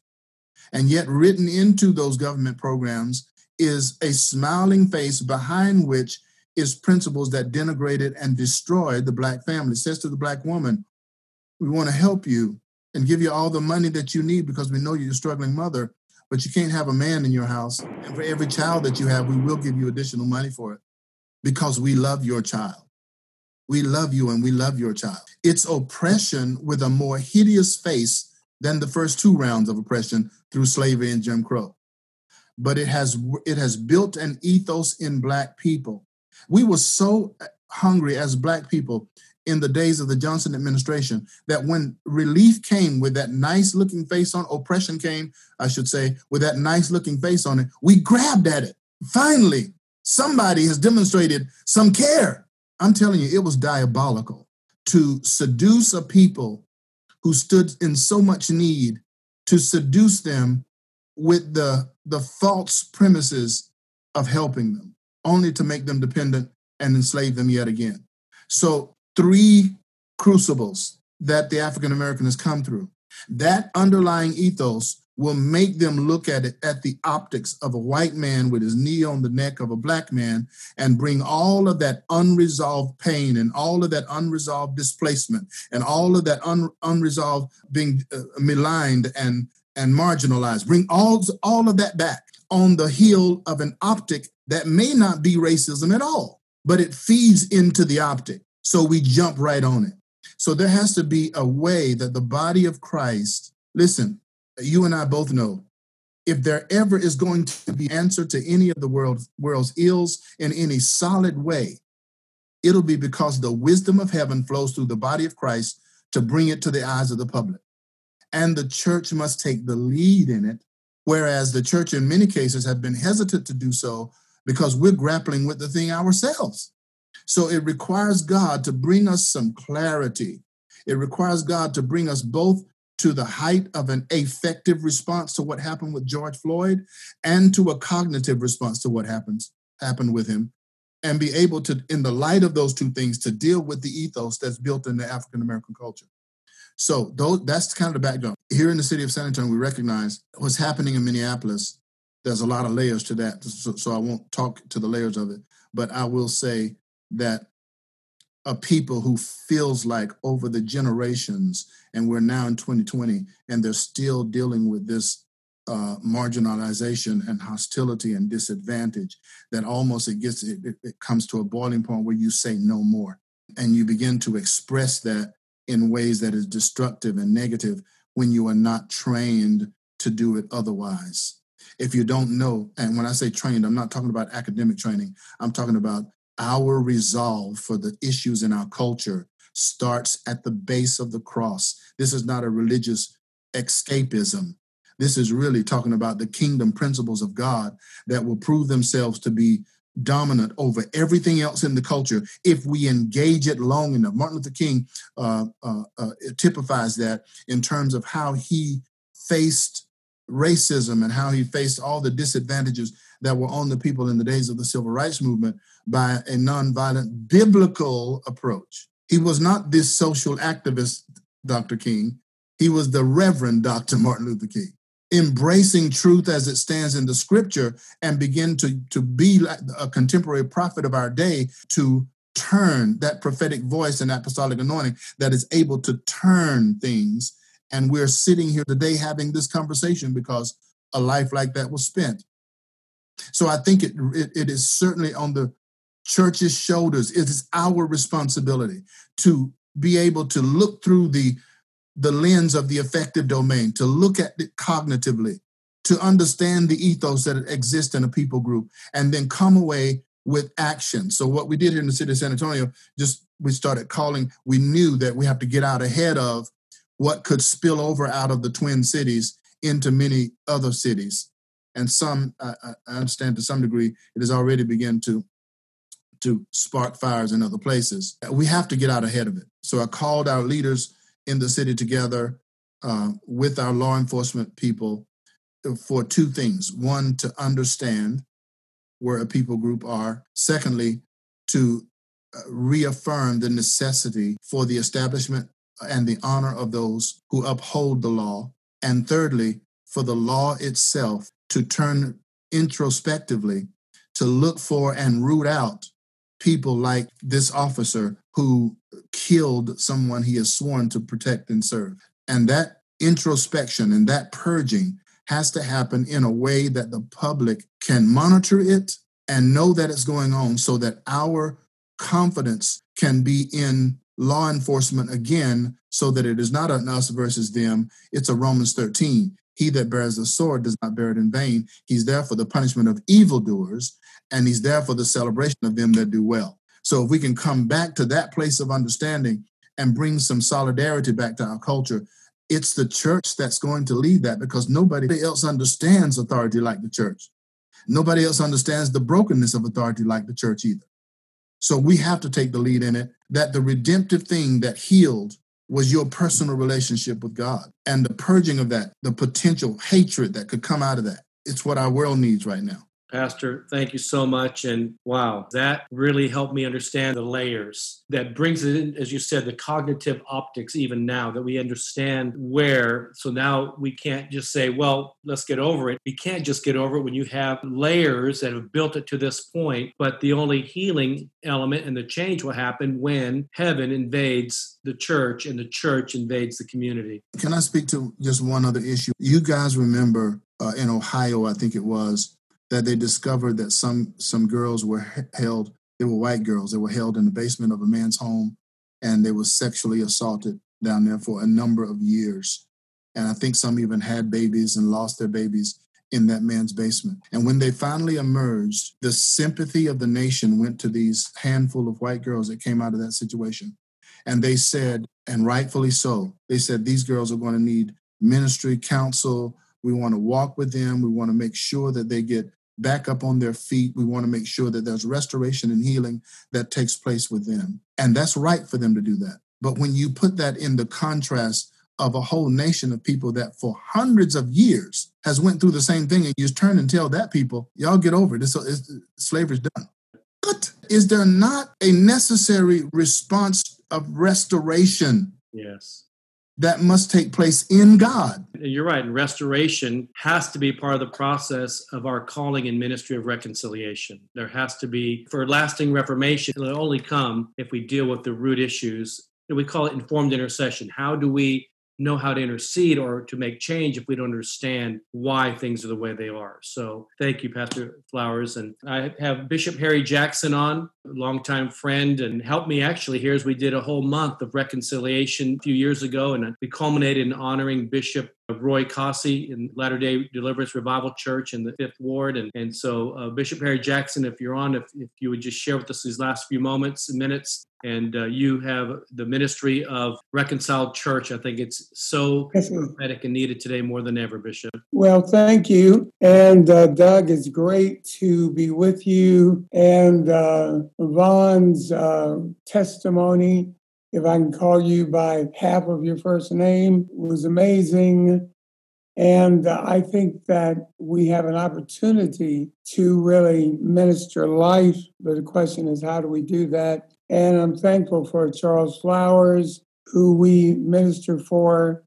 And yet, written into those government programs is a smiling face behind which is principles that denigrated and destroyed the black family. It says to the black woman, we want to help you and give you all the money that you need because we know you're a struggling mother, but you can't have a man in your house. And for every child that you have, we will give you additional money for it because we love your child. We love you and we love your child. It's oppression with a more hideous face than the first two rounds of oppression through slavery and Jim Crow. But it has it has built an ethos in black people we were so hungry as Black people in the days of the Johnson administration that when relief came with that nice looking face on, oppression came, I should say, with that nice looking face on it, we grabbed at it. Finally, somebody has demonstrated some care. I'm telling you, it was diabolical to seduce a people who stood in so much need, to seduce them with the, the false premises of helping them only to make them dependent and enslave them yet again. So, three crucibles that the African American has come through. That underlying ethos will make them look at it at the optics of a white man with his knee on the neck of a black man and bring all of that unresolved pain and all of that unresolved displacement and all of that un, unresolved being uh, maligned and and marginalized bring all all of that back on the heel of an optic that may not be racism at all but it feeds into the optic so we jump right on it so there has to be a way that the body of Christ listen you and I both know if there ever is going to be answer to any of the world, world's ills in any solid way, it'll be because the wisdom of heaven flows through the body of Christ to bring it to the eyes of the public. And the church must take the lead in it, whereas the church in many cases have been hesitant to do so because we're grappling with the thing ourselves. So it requires God to bring us some clarity. It requires God to bring us both to the height of an affective response to what happened with George Floyd and to a cognitive response to what happens happened with him and be able to in the light of those two things to deal with the ethos that's built in the African American culture. So those, that's kind of the background. Here in the city of San Antonio, we recognize what's happening in Minneapolis. There's a lot of layers to that, so, so I won't talk to the layers of it. But I will say that a people who feels like over the generations, and we're now in 2020, and they're still dealing with this uh, marginalization and hostility and disadvantage that almost it gets it, it comes to a boiling point where you say no more and you begin to express that in ways that is destructive and negative when you are not trained to do it otherwise if you don't know and when i say trained i'm not talking about academic training i'm talking about our resolve for the issues in our culture starts at the base of the cross. This is not a religious escapism. This is really talking about the kingdom principles of God that will prove themselves to be dominant over everything else in the culture if we engage it long enough. Martin Luther King uh, uh, uh, typifies that in terms of how he faced racism and how he faced all the disadvantages that were on the people in the days of the civil rights movement by a nonviolent biblical approach. He was not this social activist, Dr. King. He was the Reverend Dr. Martin Luther King, embracing truth as it stands in the scripture and begin to, to be like a contemporary prophet of our day to turn that prophetic voice and apostolic anointing that is able to turn things. And we're sitting here today having this conversation because a life like that was spent. So I think it, it, it is certainly on the church's shoulders. It is our responsibility to be able to look through the, the lens of the affective domain, to look at it cognitively, to understand the ethos that exists in a people group, and then come away with action. So what we did here in the city of San Antonio, just we started calling, we knew that we have to get out ahead of what could spill over out of the twin cities into many other cities and some I, I understand to some degree it has already begun to to spark fires in other places. We have to get out ahead of it. So I called our leaders in the city together uh, with our law enforcement people for two things: one, to understand where a people group are; secondly, to uh, reaffirm the necessity for the establishment and the honor of those who uphold the law, and thirdly, for the law itself to turn introspectively to look for and root out people like this officer who killed someone he has sworn to protect and serve. And that introspection and that purging has to happen in a way that the public can monitor it and know that it's going on so that our confidence can be in law enforcement again so that it is not an us versus them it's a romans 13 he that bears the sword does not bear it in vain. He's there for the punishment of evildoers, and he's there for the celebration of them that do well. So if we can come back to that place of understanding and bring some solidarity back to our culture, it's the church that's going to lead that because nobody else understands authority like the church. Nobody else understands the brokenness of authority like the church either. So we have to take the lead in it that the redemptive thing that healed was your personal relationship with God and the purging of that, the potential hatred that could come out of that. It's what our world needs right now. Pastor, thank you so much. And wow, that really helped me understand the layers. That brings it in, as you said, the cognitive optics, even now that we understand where. So now we can't just say, well, let's get over it. We can't just get over it when you have layers that have built it to this point. But the only healing element and the change will happen when heaven invades the church and the church invades the community. Can I speak to just one other issue? You guys remember uh, in Ohio, I think it was, that they discovered that some some girls were held they were white girls they were held in the basement of a man's home and they were sexually assaulted down there for a number of years. And i think some even had babies and lost their babies in that man's basement. And when they finally emerged the sympathy of the nation went to these handful of white girls that came out of that situation. And they said and rightfully so they said these girls are going to need ministry counsel. We want to walk with them. We want to make sure that they get back up on their feet. We want to make sure that there's restoration and healing that takes place with them. And that's right for them to do that. But when you put that in the contrast of a whole nation of people that for hundreds of years has went through the same thing and you just turn and tell that people, y'all get over it. It's, it's, slavery's done. But is there not a necessary response of restoration? Yes that must take place in God. You're right. And restoration has to be part of the process of our calling and ministry of reconciliation. There has to be, for lasting reformation, it'll only come if we deal with the root issues. And we call it informed intercession. How do we know how to intercede or to make change if we don't understand why things are the way they are. So thank you, Pastor Flowers. And I have Bishop Harry Jackson on, longtime friend, and helped me actually here as we did a whole month of reconciliation a few years ago. And we culminated in honoring Bishop Roy Cossey in Latter day Deliverance Revival Church in the Fifth Ward. And, and so, uh, Bishop Harry Jackson, if you're on, if, if you would just share with us these last few moments and minutes and uh, you have the ministry of reconciled church. I think it's so yes, prophetic and needed today more than ever bishop. Well thank you. And uh, doug it's great to be with you. And uh, Von's uh, testimony if i can call you by half of your first name was amazing and uh, I think that we have an opportunity to really minister life. But the question is, how do we do that? And I'm thankful for Charles Flowers, who we minister for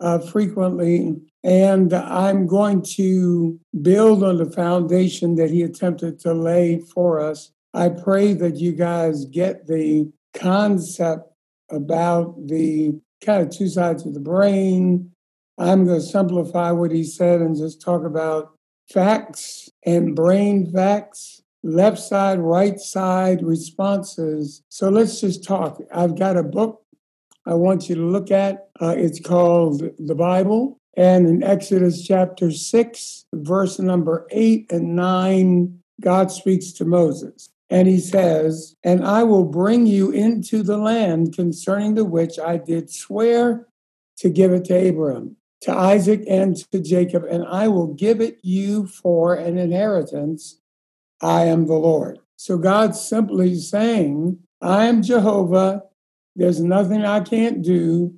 uh, frequently. And I'm going to build on the foundation that he attempted to lay for us. I pray that you guys get the concept about the kind of two sides of the brain. I'm going to simplify what he said and just talk about facts and brain facts left side, right side responses. So let's just talk. I've got a book I want you to look at. Uh, it's called The Bible. And in Exodus chapter 6, verse number 8 and 9, God speaks to Moses. And he says, And I will bring you into the land concerning the which I did swear to give it to Abraham, to Isaac, and to Jacob, and I will give it you for an inheritance I am the Lord. So God's simply saying, I am Jehovah. There's nothing I can't do.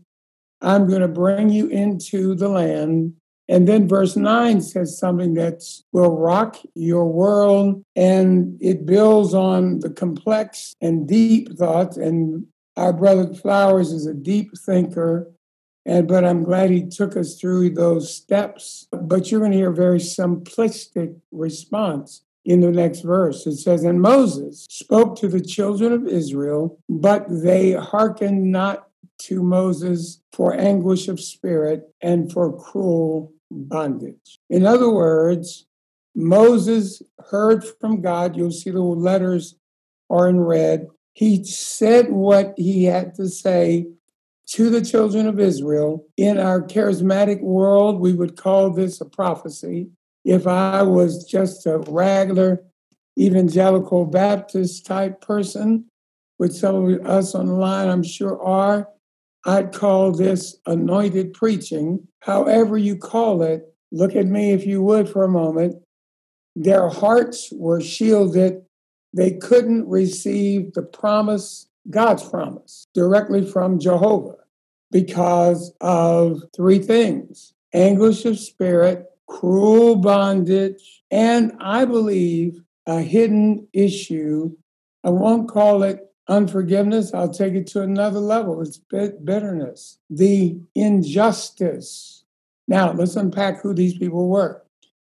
I'm going to bring you into the land. And then verse 9 says something that will rock your world and it builds on the complex and deep thoughts. And our brother Flowers is a deep thinker. And but I'm glad he took us through those steps. But you're going to hear a very simplistic response in the next verse. It says, And Moses spoke to the children of Israel, but they hearkened not to Moses for anguish of spirit and for cruel bondage. In other words, Moses heard from God. You'll see the letters are in red. He said what he had to say to the children of Israel. In our charismatic world, we would call this a prophecy if I was just a regular evangelical Baptist type person, which some of us on the line I'm sure are, I'd call this anointed preaching. However, you call it, look at me if you would for a moment. Their hearts were shielded. They couldn't receive the promise, God's promise, directly from Jehovah because of three things anguish of spirit, cruel bondage, and I believe a hidden issue. I won't call it unforgiveness. I'll take it to another level. It's bitterness, the injustice. Now, let's unpack who these people were.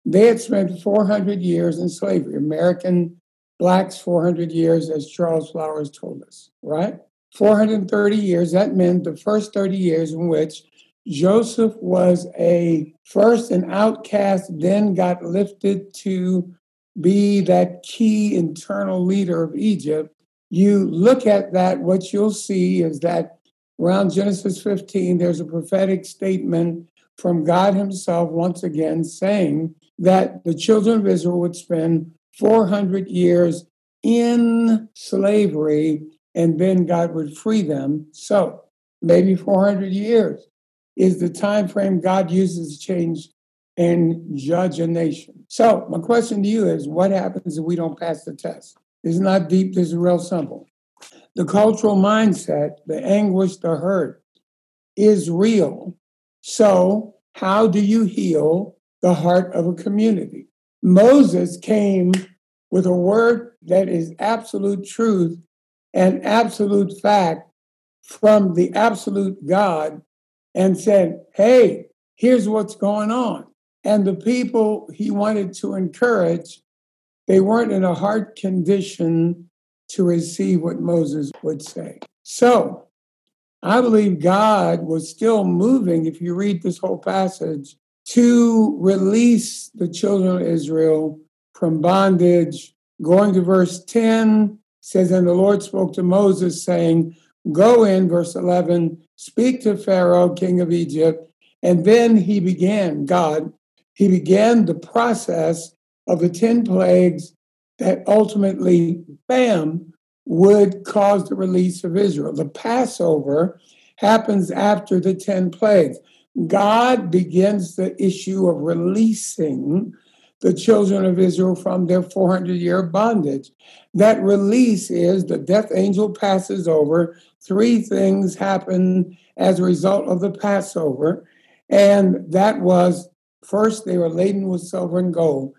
They had spent 400 years in slavery, American blacks 400 years, as Charles Flowers told us, right? 430 years. That meant the first 30 years in which Joseph was a first an outcast, then got lifted to be that key internal leader of Egypt. You look at that, what you'll see is that around Genesis 15, there's a prophetic statement from God Himself once again saying that the children of Israel would spend 400 years in slavery and then God would free them. So maybe 400 years is the time frame God uses to change and judge a nation. So my question to you is what happens if we don't pass the test? It's not deep, this is real simple. The cultural mindset, the anguish, the hurt is real. So how do you heal the heart of a community? Moses came with a word that is absolute truth and absolute fact from the absolute God and said, Hey, here's what's going on. And the people he wanted to encourage, they weren't in a heart condition to receive what Moses would say. So I believe God was still moving, if you read this whole passage, to release the children of Israel from bondage. Going to verse 10 says, And the Lord spoke to Moses, saying, Go in, verse 11, speak to Pharaoh, king of Egypt. And then he began, God, he began the process of the 10 plagues that ultimately, bam, would cause the release of Israel. The Passover happens after the 10 plagues. God begins the issue of releasing the children of Israel from their 400 year bondage. That release is the death angel passes over. Three things happen as a result of the Passover. And that was first, they were laden with silver and gold.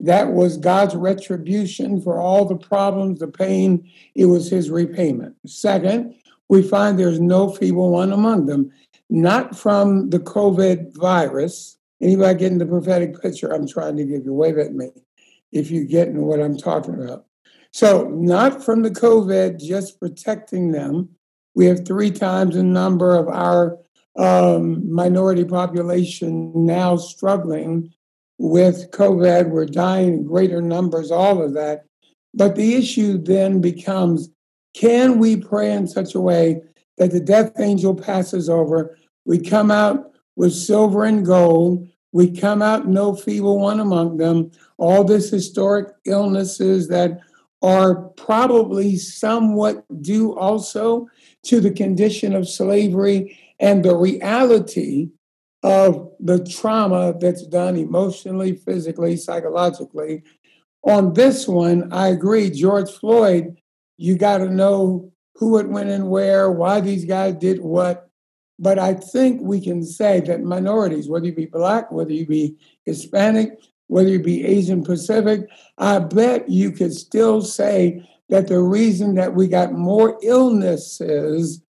That was God's retribution for all the problems, the pain. It was his repayment. Second, we find there's no feeble one among them, not from the COVID virus, Anybody getting the prophetic picture I'm trying to give you? Wave at me if you're getting what I'm talking about. So, not from the COVID, just protecting them. We have three times the number of our um, minority population now struggling with COVID. We're dying in greater numbers, all of that. But the issue then becomes can we pray in such a way that the death angel passes over? We come out with silver and gold. We come out no feeble one among them. All this historic illnesses that are probably somewhat due also to the condition of slavery and the reality of the trauma that's done emotionally, physically, psychologically. On this one, I agree. George Floyd, you got to know who it went and where, why these guys did what, but I think we can say that minorities, whether you be black, whether you be Hispanic, whether you be Asian Pacific, I bet you could still say that the reason that we got more illnesses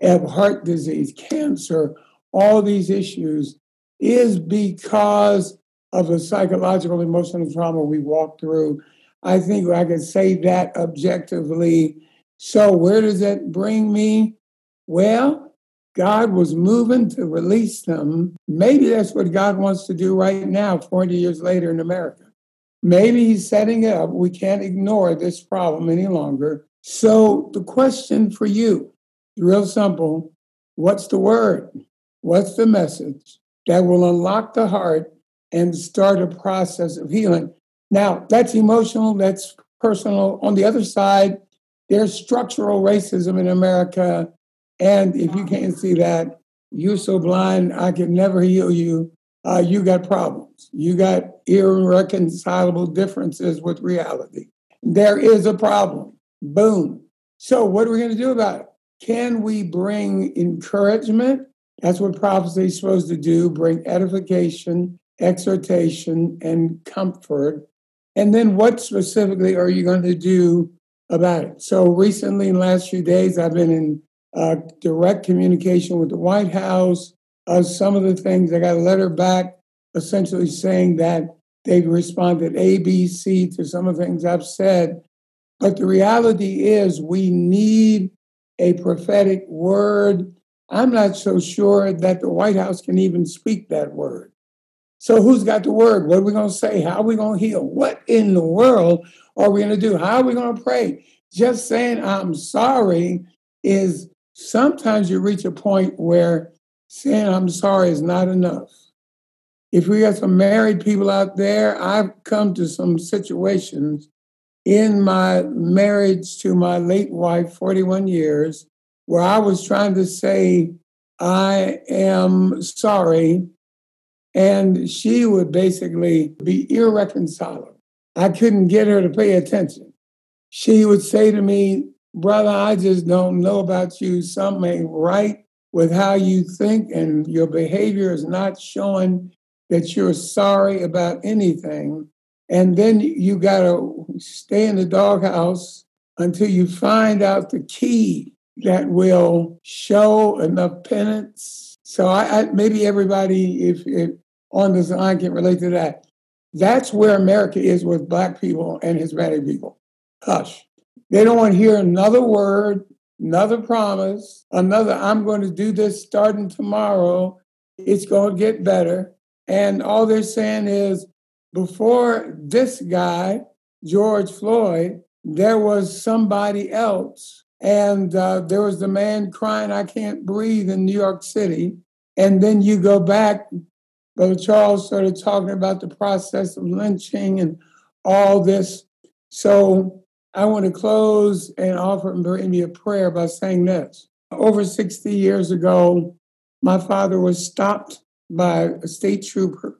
of heart disease, cancer, all these issues is because of the psychological, emotional trauma we walked through. I think I can say that objectively. So, where does that bring me? Well, God was moving to release them. Maybe that's what God wants to do right now, 40 years later in America. Maybe He's setting it up. We can't ignore this problem any longer. So, the question for you, real simple what's the word? What's the message that will unlock the heart and start a process of healing? Now, that's emotional, that's personal. On the other side, there's structural racism in America and if you can't see that, you're so blind, I can never heal you. Uh, you got problems. You got irreconcilable differences with reality. There is a problem. Boom. So, what are we going to do about it? Can we bring encouragement? That's what prophecy is supposed to do bring edification exhortation, and comfort. And then what specifically are you going to do about it? So recently, in the last few days, I've been in uh, direct communication with the White House. Uh, some of the things, I got a letter back essentially saying that they've responded A, B, C to some of the things I've said. But the reality is, we need a prophetic word. I'm not so sure that the White House can even speak that word. So, who's got the word? What are we going to say? How are we going to heal? What in the world are we going to do? How are we going to pray? Just saying, I'm sorry is sometimes you reach a point where saying I'm sorry is not enough. If we got some married people out there, I've come to some situations in my marriage to my late wife, 41 years, where I was trying to say, I am sorry. And she would basically be irreconcilable. I couldn't get her to pay attention. She would say to me, Brother, I just don't know about you. Something ain't right with how you think, and your behavior is not showing that you're sorry about anything. And then you got to stay in the doghouse until you find out the key that will show enough penance. So I, I maybe everybody, if, if on this line can relate to that. That's where America is with black people and Hispanic people. Hush. They don't want to hear another word, another promise, another, I'm going to do this starting tomorrow. It's going to get better. And all they're saying is, before this guy, George Floyd, there was somebody else. And uh, there was the man crying, I can't breathe in New York City. And then you go back, Brother Charles started talking about the process of lynching and all this. So I want to close and offer me a prayer by saying this. Over 60 years ago, my father was stopped by a state trooper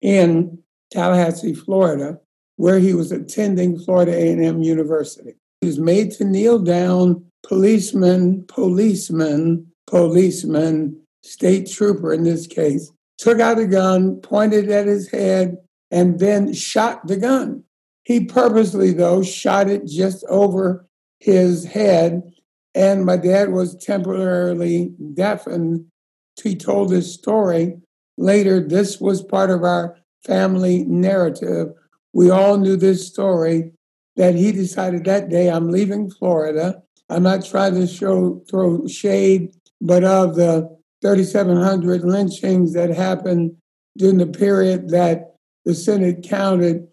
in Tallahassee, Florida, where he was attending Florida A&M University. He was made to kneel down, policeman, policeman, policeman, state trooper in this case, took out a gun, pointed at his head, and then shot the gun. He purposely, though, shot it just over his head, and my dad was temporarily deafened. He told this story later. This was part of our family narrative. We all knew this story that he decided that day, I'm leaving Florida. I'm not trying to show throw shade, but of the 3,700 lynchings that happened during the period that the Senate counted,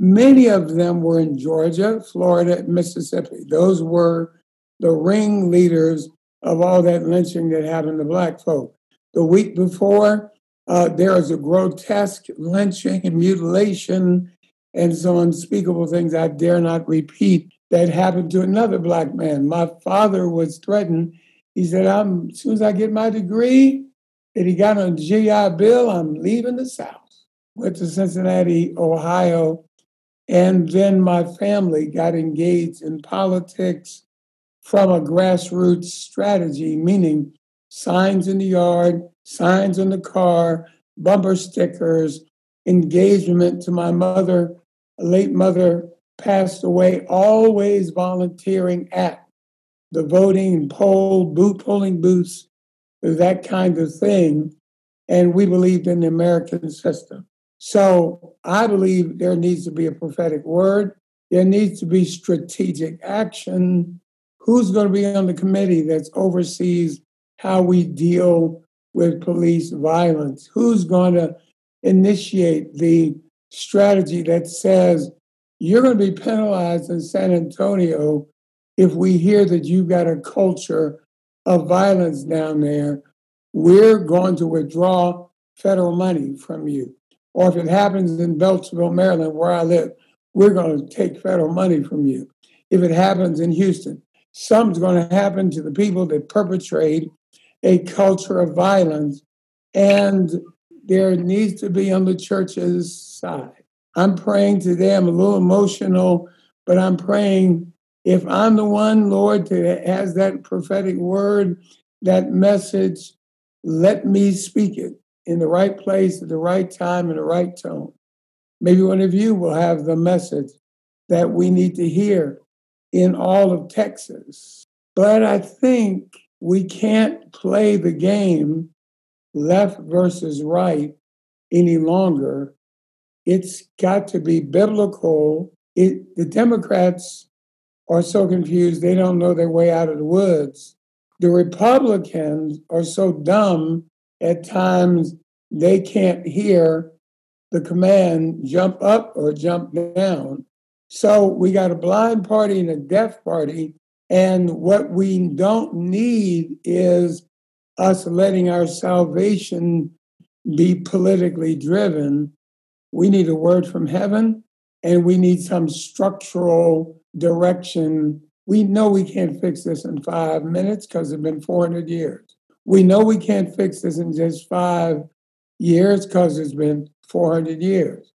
many of them were in Georgia, Florida, Mississippi. Those were the ringleaders of all that lynching that happened to black folk. The week before, uh, there is a grotesque lynching and mutilation and some unspeakable things I dare not repeat that happened to another black man. My father was threatened. He said, I'm, as soon as I get my degree, that he got on GI Bill, I'm leaving the South. Went to Cincinnati, Ohio, and then my family got engaged in politics from a grassroots strategy, meaning signs in the yard, signs on the car, bumper stickers, engagement to my mother, late mother passed away, always volunteering at the voting poll, boot polling booths, that kind of thing. And we believed in the American system. So I believe there needs to be a prophetic word. There needs to be strategic action. Who's going to be on the committee that oversees how we deal with police violence? Who's going to initiate the strategy that says you're going to be penalized in San Antonio if we hear that you've got a culture of violence down there? We're going to withdraw federal money from you. Or if it happens in Beltsville, Maryland, where I live, we're going to take federal money from you. If it happens in Houston, something's going to happen to the people that perpetrate a culture of violence, and there needs to be on the church's side. I'm praying today, I'm a little emotional, but I'm praying if I'm the one, Lord, that has that prophetic word, that message, let me speak it. in the right place at the right time in the right tone. Maybe one of you will have the message that we need to hear in all of Texas. But I think we can't play the game left versus right any longer. It's got to be biblical. It, the Democrats are so confused, they don't know their way out of the woods. The Republicans are so dumb at times they can't hear the command jump up or jump down. So we got a blind party and a deaf party. And what we don't need is us letting our salvation be politically driven. We need a word from heaven and we need some structural direction. We know we can't fix this in five minutes because it's been 400 years. We know we can't fix this in just five years because it's been 400 years.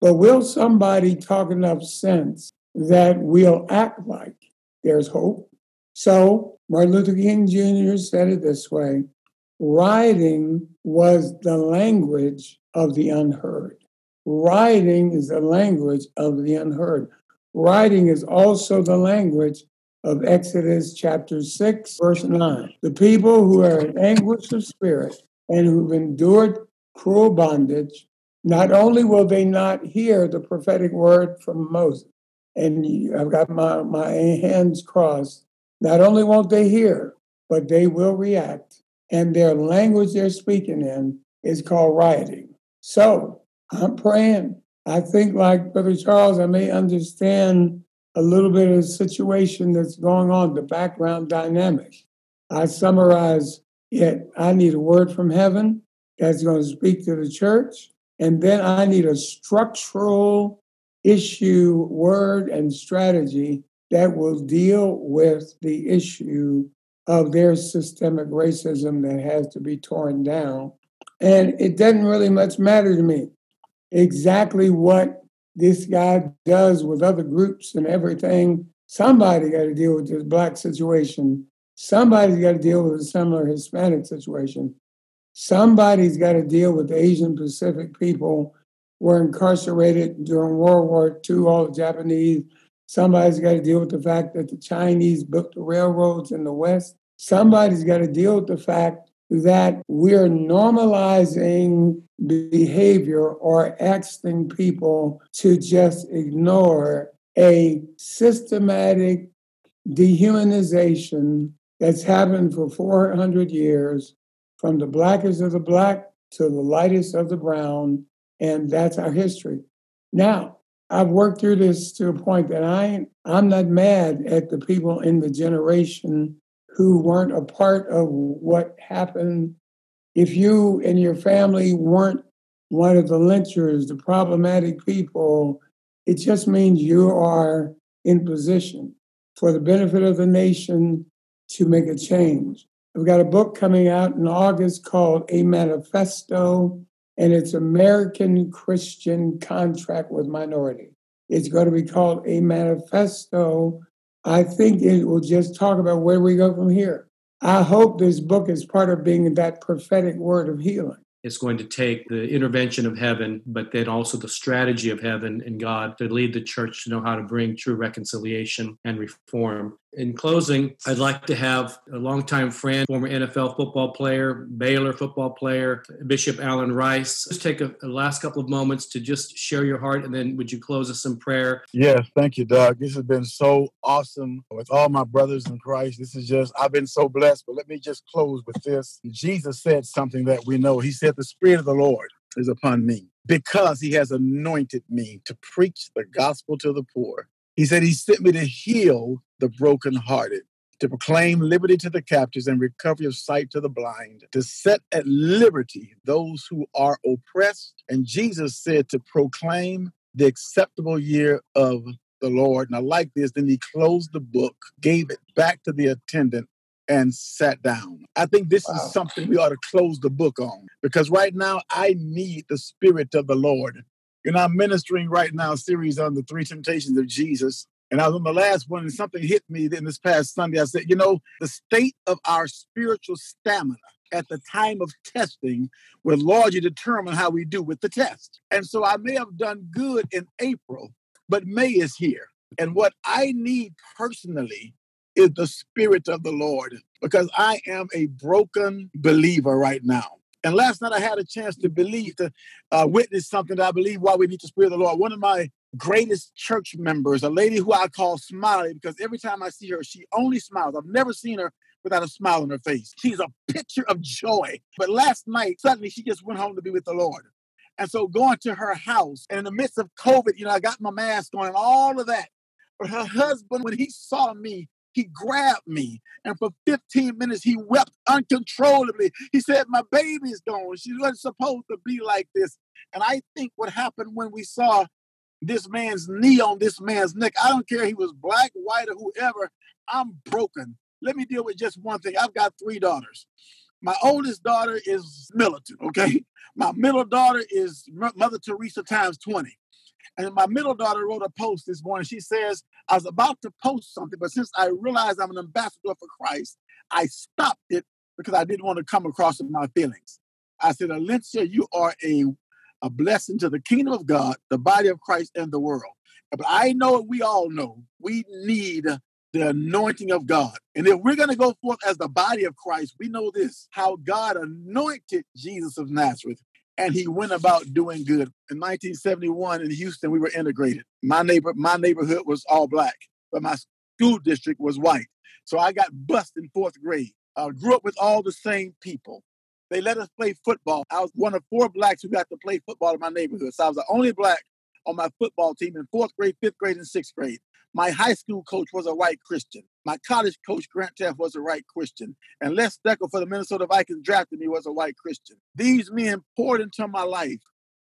But will somebody talk enough sense that we'll act like there's hope? So Martin Luther King Jr. said it this way writing was the language of the unheard. Writing is the language of the unheard. Writing is also the language of Exodus chapter 6, verse 9. The people who are in anguish of spirit and who've endured cruel bondage, not only will they not hear the prophetic word from Moses, and I've got my, my hands crossed, not only won't they hear, but they will react. And their language they're speaking in is called rioting. So I'm praying I think, like Brother Charles, I may understand a little bit of the situation that's going on, the background dynamic. I summarize it. I need a word from heaven that's going to speak to the church. And then I need a structural issue, word, and strategy that will deal with the issue of their systemic racism that has to be torn down. And it doesn't really much matter to me exactly what this guy does with other groups and everything. Somebody got to deal with this black situation. Somebody's got to deal with a similar Hispanic situation. Somebody's got to deal with Asian Pacific people were incarcerated during World War II, all the Japanese. Somebody's got to deal with the fact that the Chinese built the railroads in the West. Somebody's got to deal with the fact that we're normalizing behavior or asking people to just ignore a systematic dehumanization that's happened for 400 years from the blackest of the black to the lightest of the brown, and that's our history. Now, I've worked through this to a point that I I'm not mad at the people in the generation who weren't a part of what happened. If you and your family weren't one of the lynchers, the problematic people, it just means you are in position for the benefit of the nation to make a change. I've got a book coming out in August called A Manifesto, and it's American Christian Contract with Minority. It's going to be called A Manifesto I think it will just talk about where we go from here. I hope this book is part of being that prophetic word of healing. It's going to take the intervention of heaven, but then also the strategy of heaven and God to lead the church to know how to bring true reconciliation and reform. In closing, I'd like to have a longtime friend, former NFL football player, Baylor football player, Bishop Allen Rice. Just take a, a, last couple of moments to just share your heart, and then would you close us in prayer? Yes, thank you, Doug. This has been so awesome with all my brothers in Christ. This is just, I've been so blessed. But let me just close with this. Jesus said something that we know. He said, The Spirit of the Lord is upon me because he has anointed me to preach the gospel to the poor. He said he sent me to heal the brokenhearted, to proclaim liberty to the captives and recovery of sight to the blind, to set at liberty those who are oppressed. And Jesus said to proclaim the acceptable year of the Lord. And I like this. Then he closed the book, gave it back to the attendant, and sat down. I think this wow. is something we ought to close the book on because right now I need the Spirit of the Lord. Know, I'm ministering right now a series on the three temptations of Jesus. And I was on the last one, and something hit me in this past Sunday. I said, you know, the state of our spiritual stamina at the time of testing will largely determine how we do with the test. And so I may have done good in April, but May is here. And what I need personally is the Spirit of the Lord because I am a broken believer right now. And last night I had a chance to believe, to uh, witness something that I believe why we need the Spirit of the Lord. One of my greatest church members, a lady who I call Smiley, because every time I see her, she only smiles. I've never seen her without a smile on her face. She's a picture of joy. But last night, suddenly she just went home to be with the Lord. And so going to her house, and in the midst of COVID, you know, I got my mask on and all of that. But her husband, when he saw me, he grabbed me. And for 15 minutes, he wept uncontrollably. He said, My baby's gone. She wasn't supposed to be like this. And I think what happened when we saw this man's knee on this man's neck, I don't care he was black, white, or whoever, I'm broken. Let me deal with just one thing. I've got three daughters. My oldest daughter is militant, okay? My middle daughter is Mother Teresa times 20. And my middle daughter wrote a post this morning. She says, I was about to post something, but since I realized I'm an ambassador for Christ, I stopped it because I didn't want to come across with my feelings. I said, Alicia, you are a, a blessing to the kingdom of God, the body of Christ, and the world. But I know, we all know, we need the anointing of God. And if we're going to go forth as the body of Christ, we know this how God anointed Jesus of Nazareth and he went about doing good. In 1971 in Houston, we were integrated. My neighbor, my neighborhood was all black, but my school district was white. So I got bussed in fourth grade. I grew up with all the same people. They let us play football. I was one of four blacks who got to play football in my neighborhood. So I was the only black on my football team in fourth grade, fifth grade, and sixth grade. My high school coach was a white Christian. My college coach, Grant Teaff, was a white Christian. And Les Steckel for the Minnesota Vikings drafted me was a white Christian. These men poured into my life.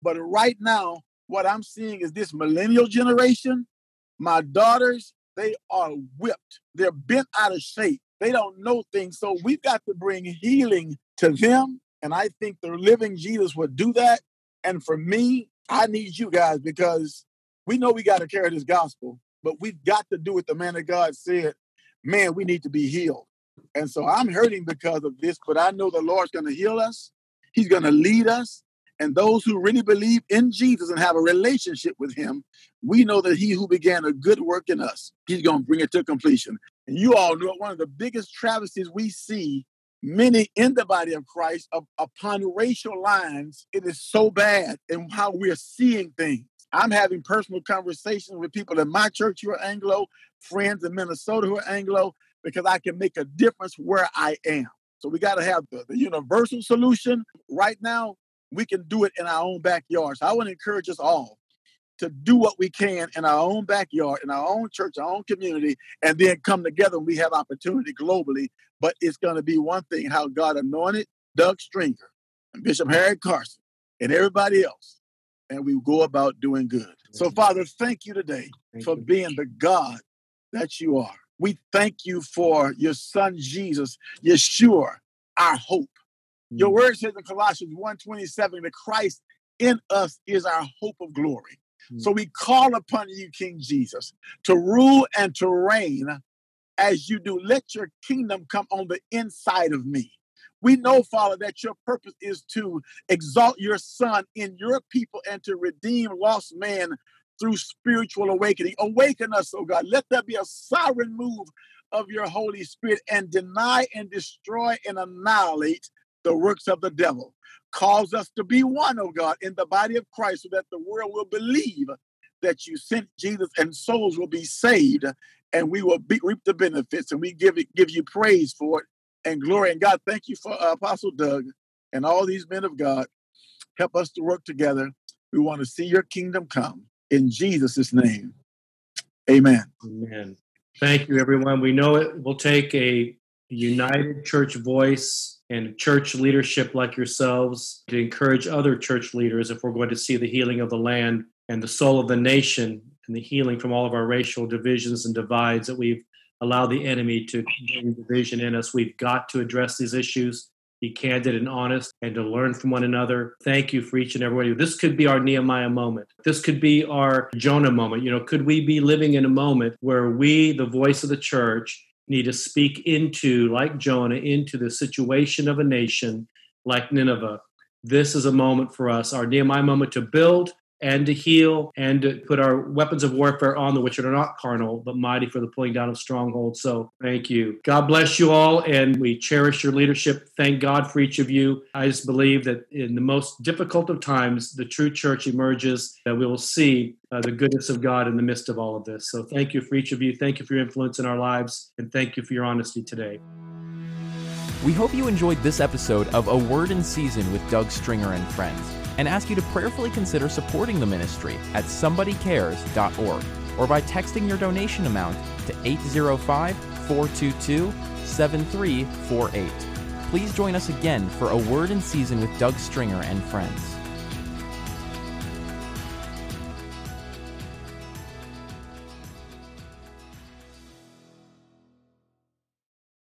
But right now, what I'm seeing is this millennial generation, my daughters, they are whipped. They're bent out of shape. They don't know things. So we've got to bring healing to them. And I think the living Jesus would do that. And for me, I need you guys because we know we got to carry this gospel but we've got to do what the man of God said. Man, we need to be healed. And so I'm hurting because of this, but I know the Lord's going to heal us. He's going to lead us. And those who really believe in Jesus and have a relationship with him, we know that he who began a good work in us, he's going to bring it to completion. And you all know one of the biggest travesties we see many in the body of Christ upon racial lines, it is so bad in how we're seeing things. I'm having personal conversations with people in my church who are Anglo, friends in Minnesota who are Anglo, because I can make a difference where I am. So we got to have the, the, universal solution. Right now, we can do it in our own backyard. So I want to encourage us all to do what we can in our own backyard, in our own church, our own community, and then come together when we have opportunity globally. But it's going to be one thing how God anointed Doug Stringer and Bishop Harry Carson and everybody else and we go about doing good. So, Father, thank you today for being the God that you are. We thank you for your son Jesus, Yeshua, our hope. Mm. Your word says in Colossians 1:27 that Christ in us is our hope of glory. Mm. So we call upon you, King Jesus, to rule and to reign as you do. Let your kingdom come on the inside of me. We know, Father, that your purpose is to exalt your Son in your people and to redeem lost man through spiritual awakening. Awaken us, oh God. Let there be a sovereign move of your Holy Spirit and deny and destroy and annihilate the works of the devil. Cause us to be one, oh God, in the body of Christ so that the world will believe that you sent Jesus and souls will be saved and we will be, reap the benefits and we give it, give you praise for it and glory. And God, thank you for uh, Apostle Doug and all these men of God. Help us to work together. We want to see your kingdom come in Jesus' name. Amen. Amen. Thank you, everyone. We know it will take a united church voice and church leadership like yourselves to encourage other church leaders if we're going to see the healing of the land and the soul of the nation and the healing from all of our racial divisions and divides that we've allow the enemy to bring division in us. We've got to address these issues, be candid and honest, and to learn from one another. Thank you for each and every one of you. This could be our Nehemiah moment. This could be our Jonah moment. You know, could we be living in a moment where we, the voice of the church, need to speak into, like Jonah, into the situation of a nation like Nineveh. This is a moment for us, our Nehemiah moment to build and to heal and to put our weapons of warfare on the which are not carnal but mighty for the pulling down of strongholds. So thank you. God bless you all and we cherish your leadership. Thank god for each of you. I just believe that in the most difficult of times the true church emerges that we will see uh, the goodness of god in the midst of all of this. So thank you for each of you. Thank you for your influence in our lives and thank you for your honesty today. We hope you enjoyed this episode of A Word in Season with Doug Stringer and Friends and ask you to prayerfully consider supporting the ministry at somebodycares.org or by texting your donation amount to 805 422 7348. Please join us again for A Word in Season with Doug Stringer and Friends.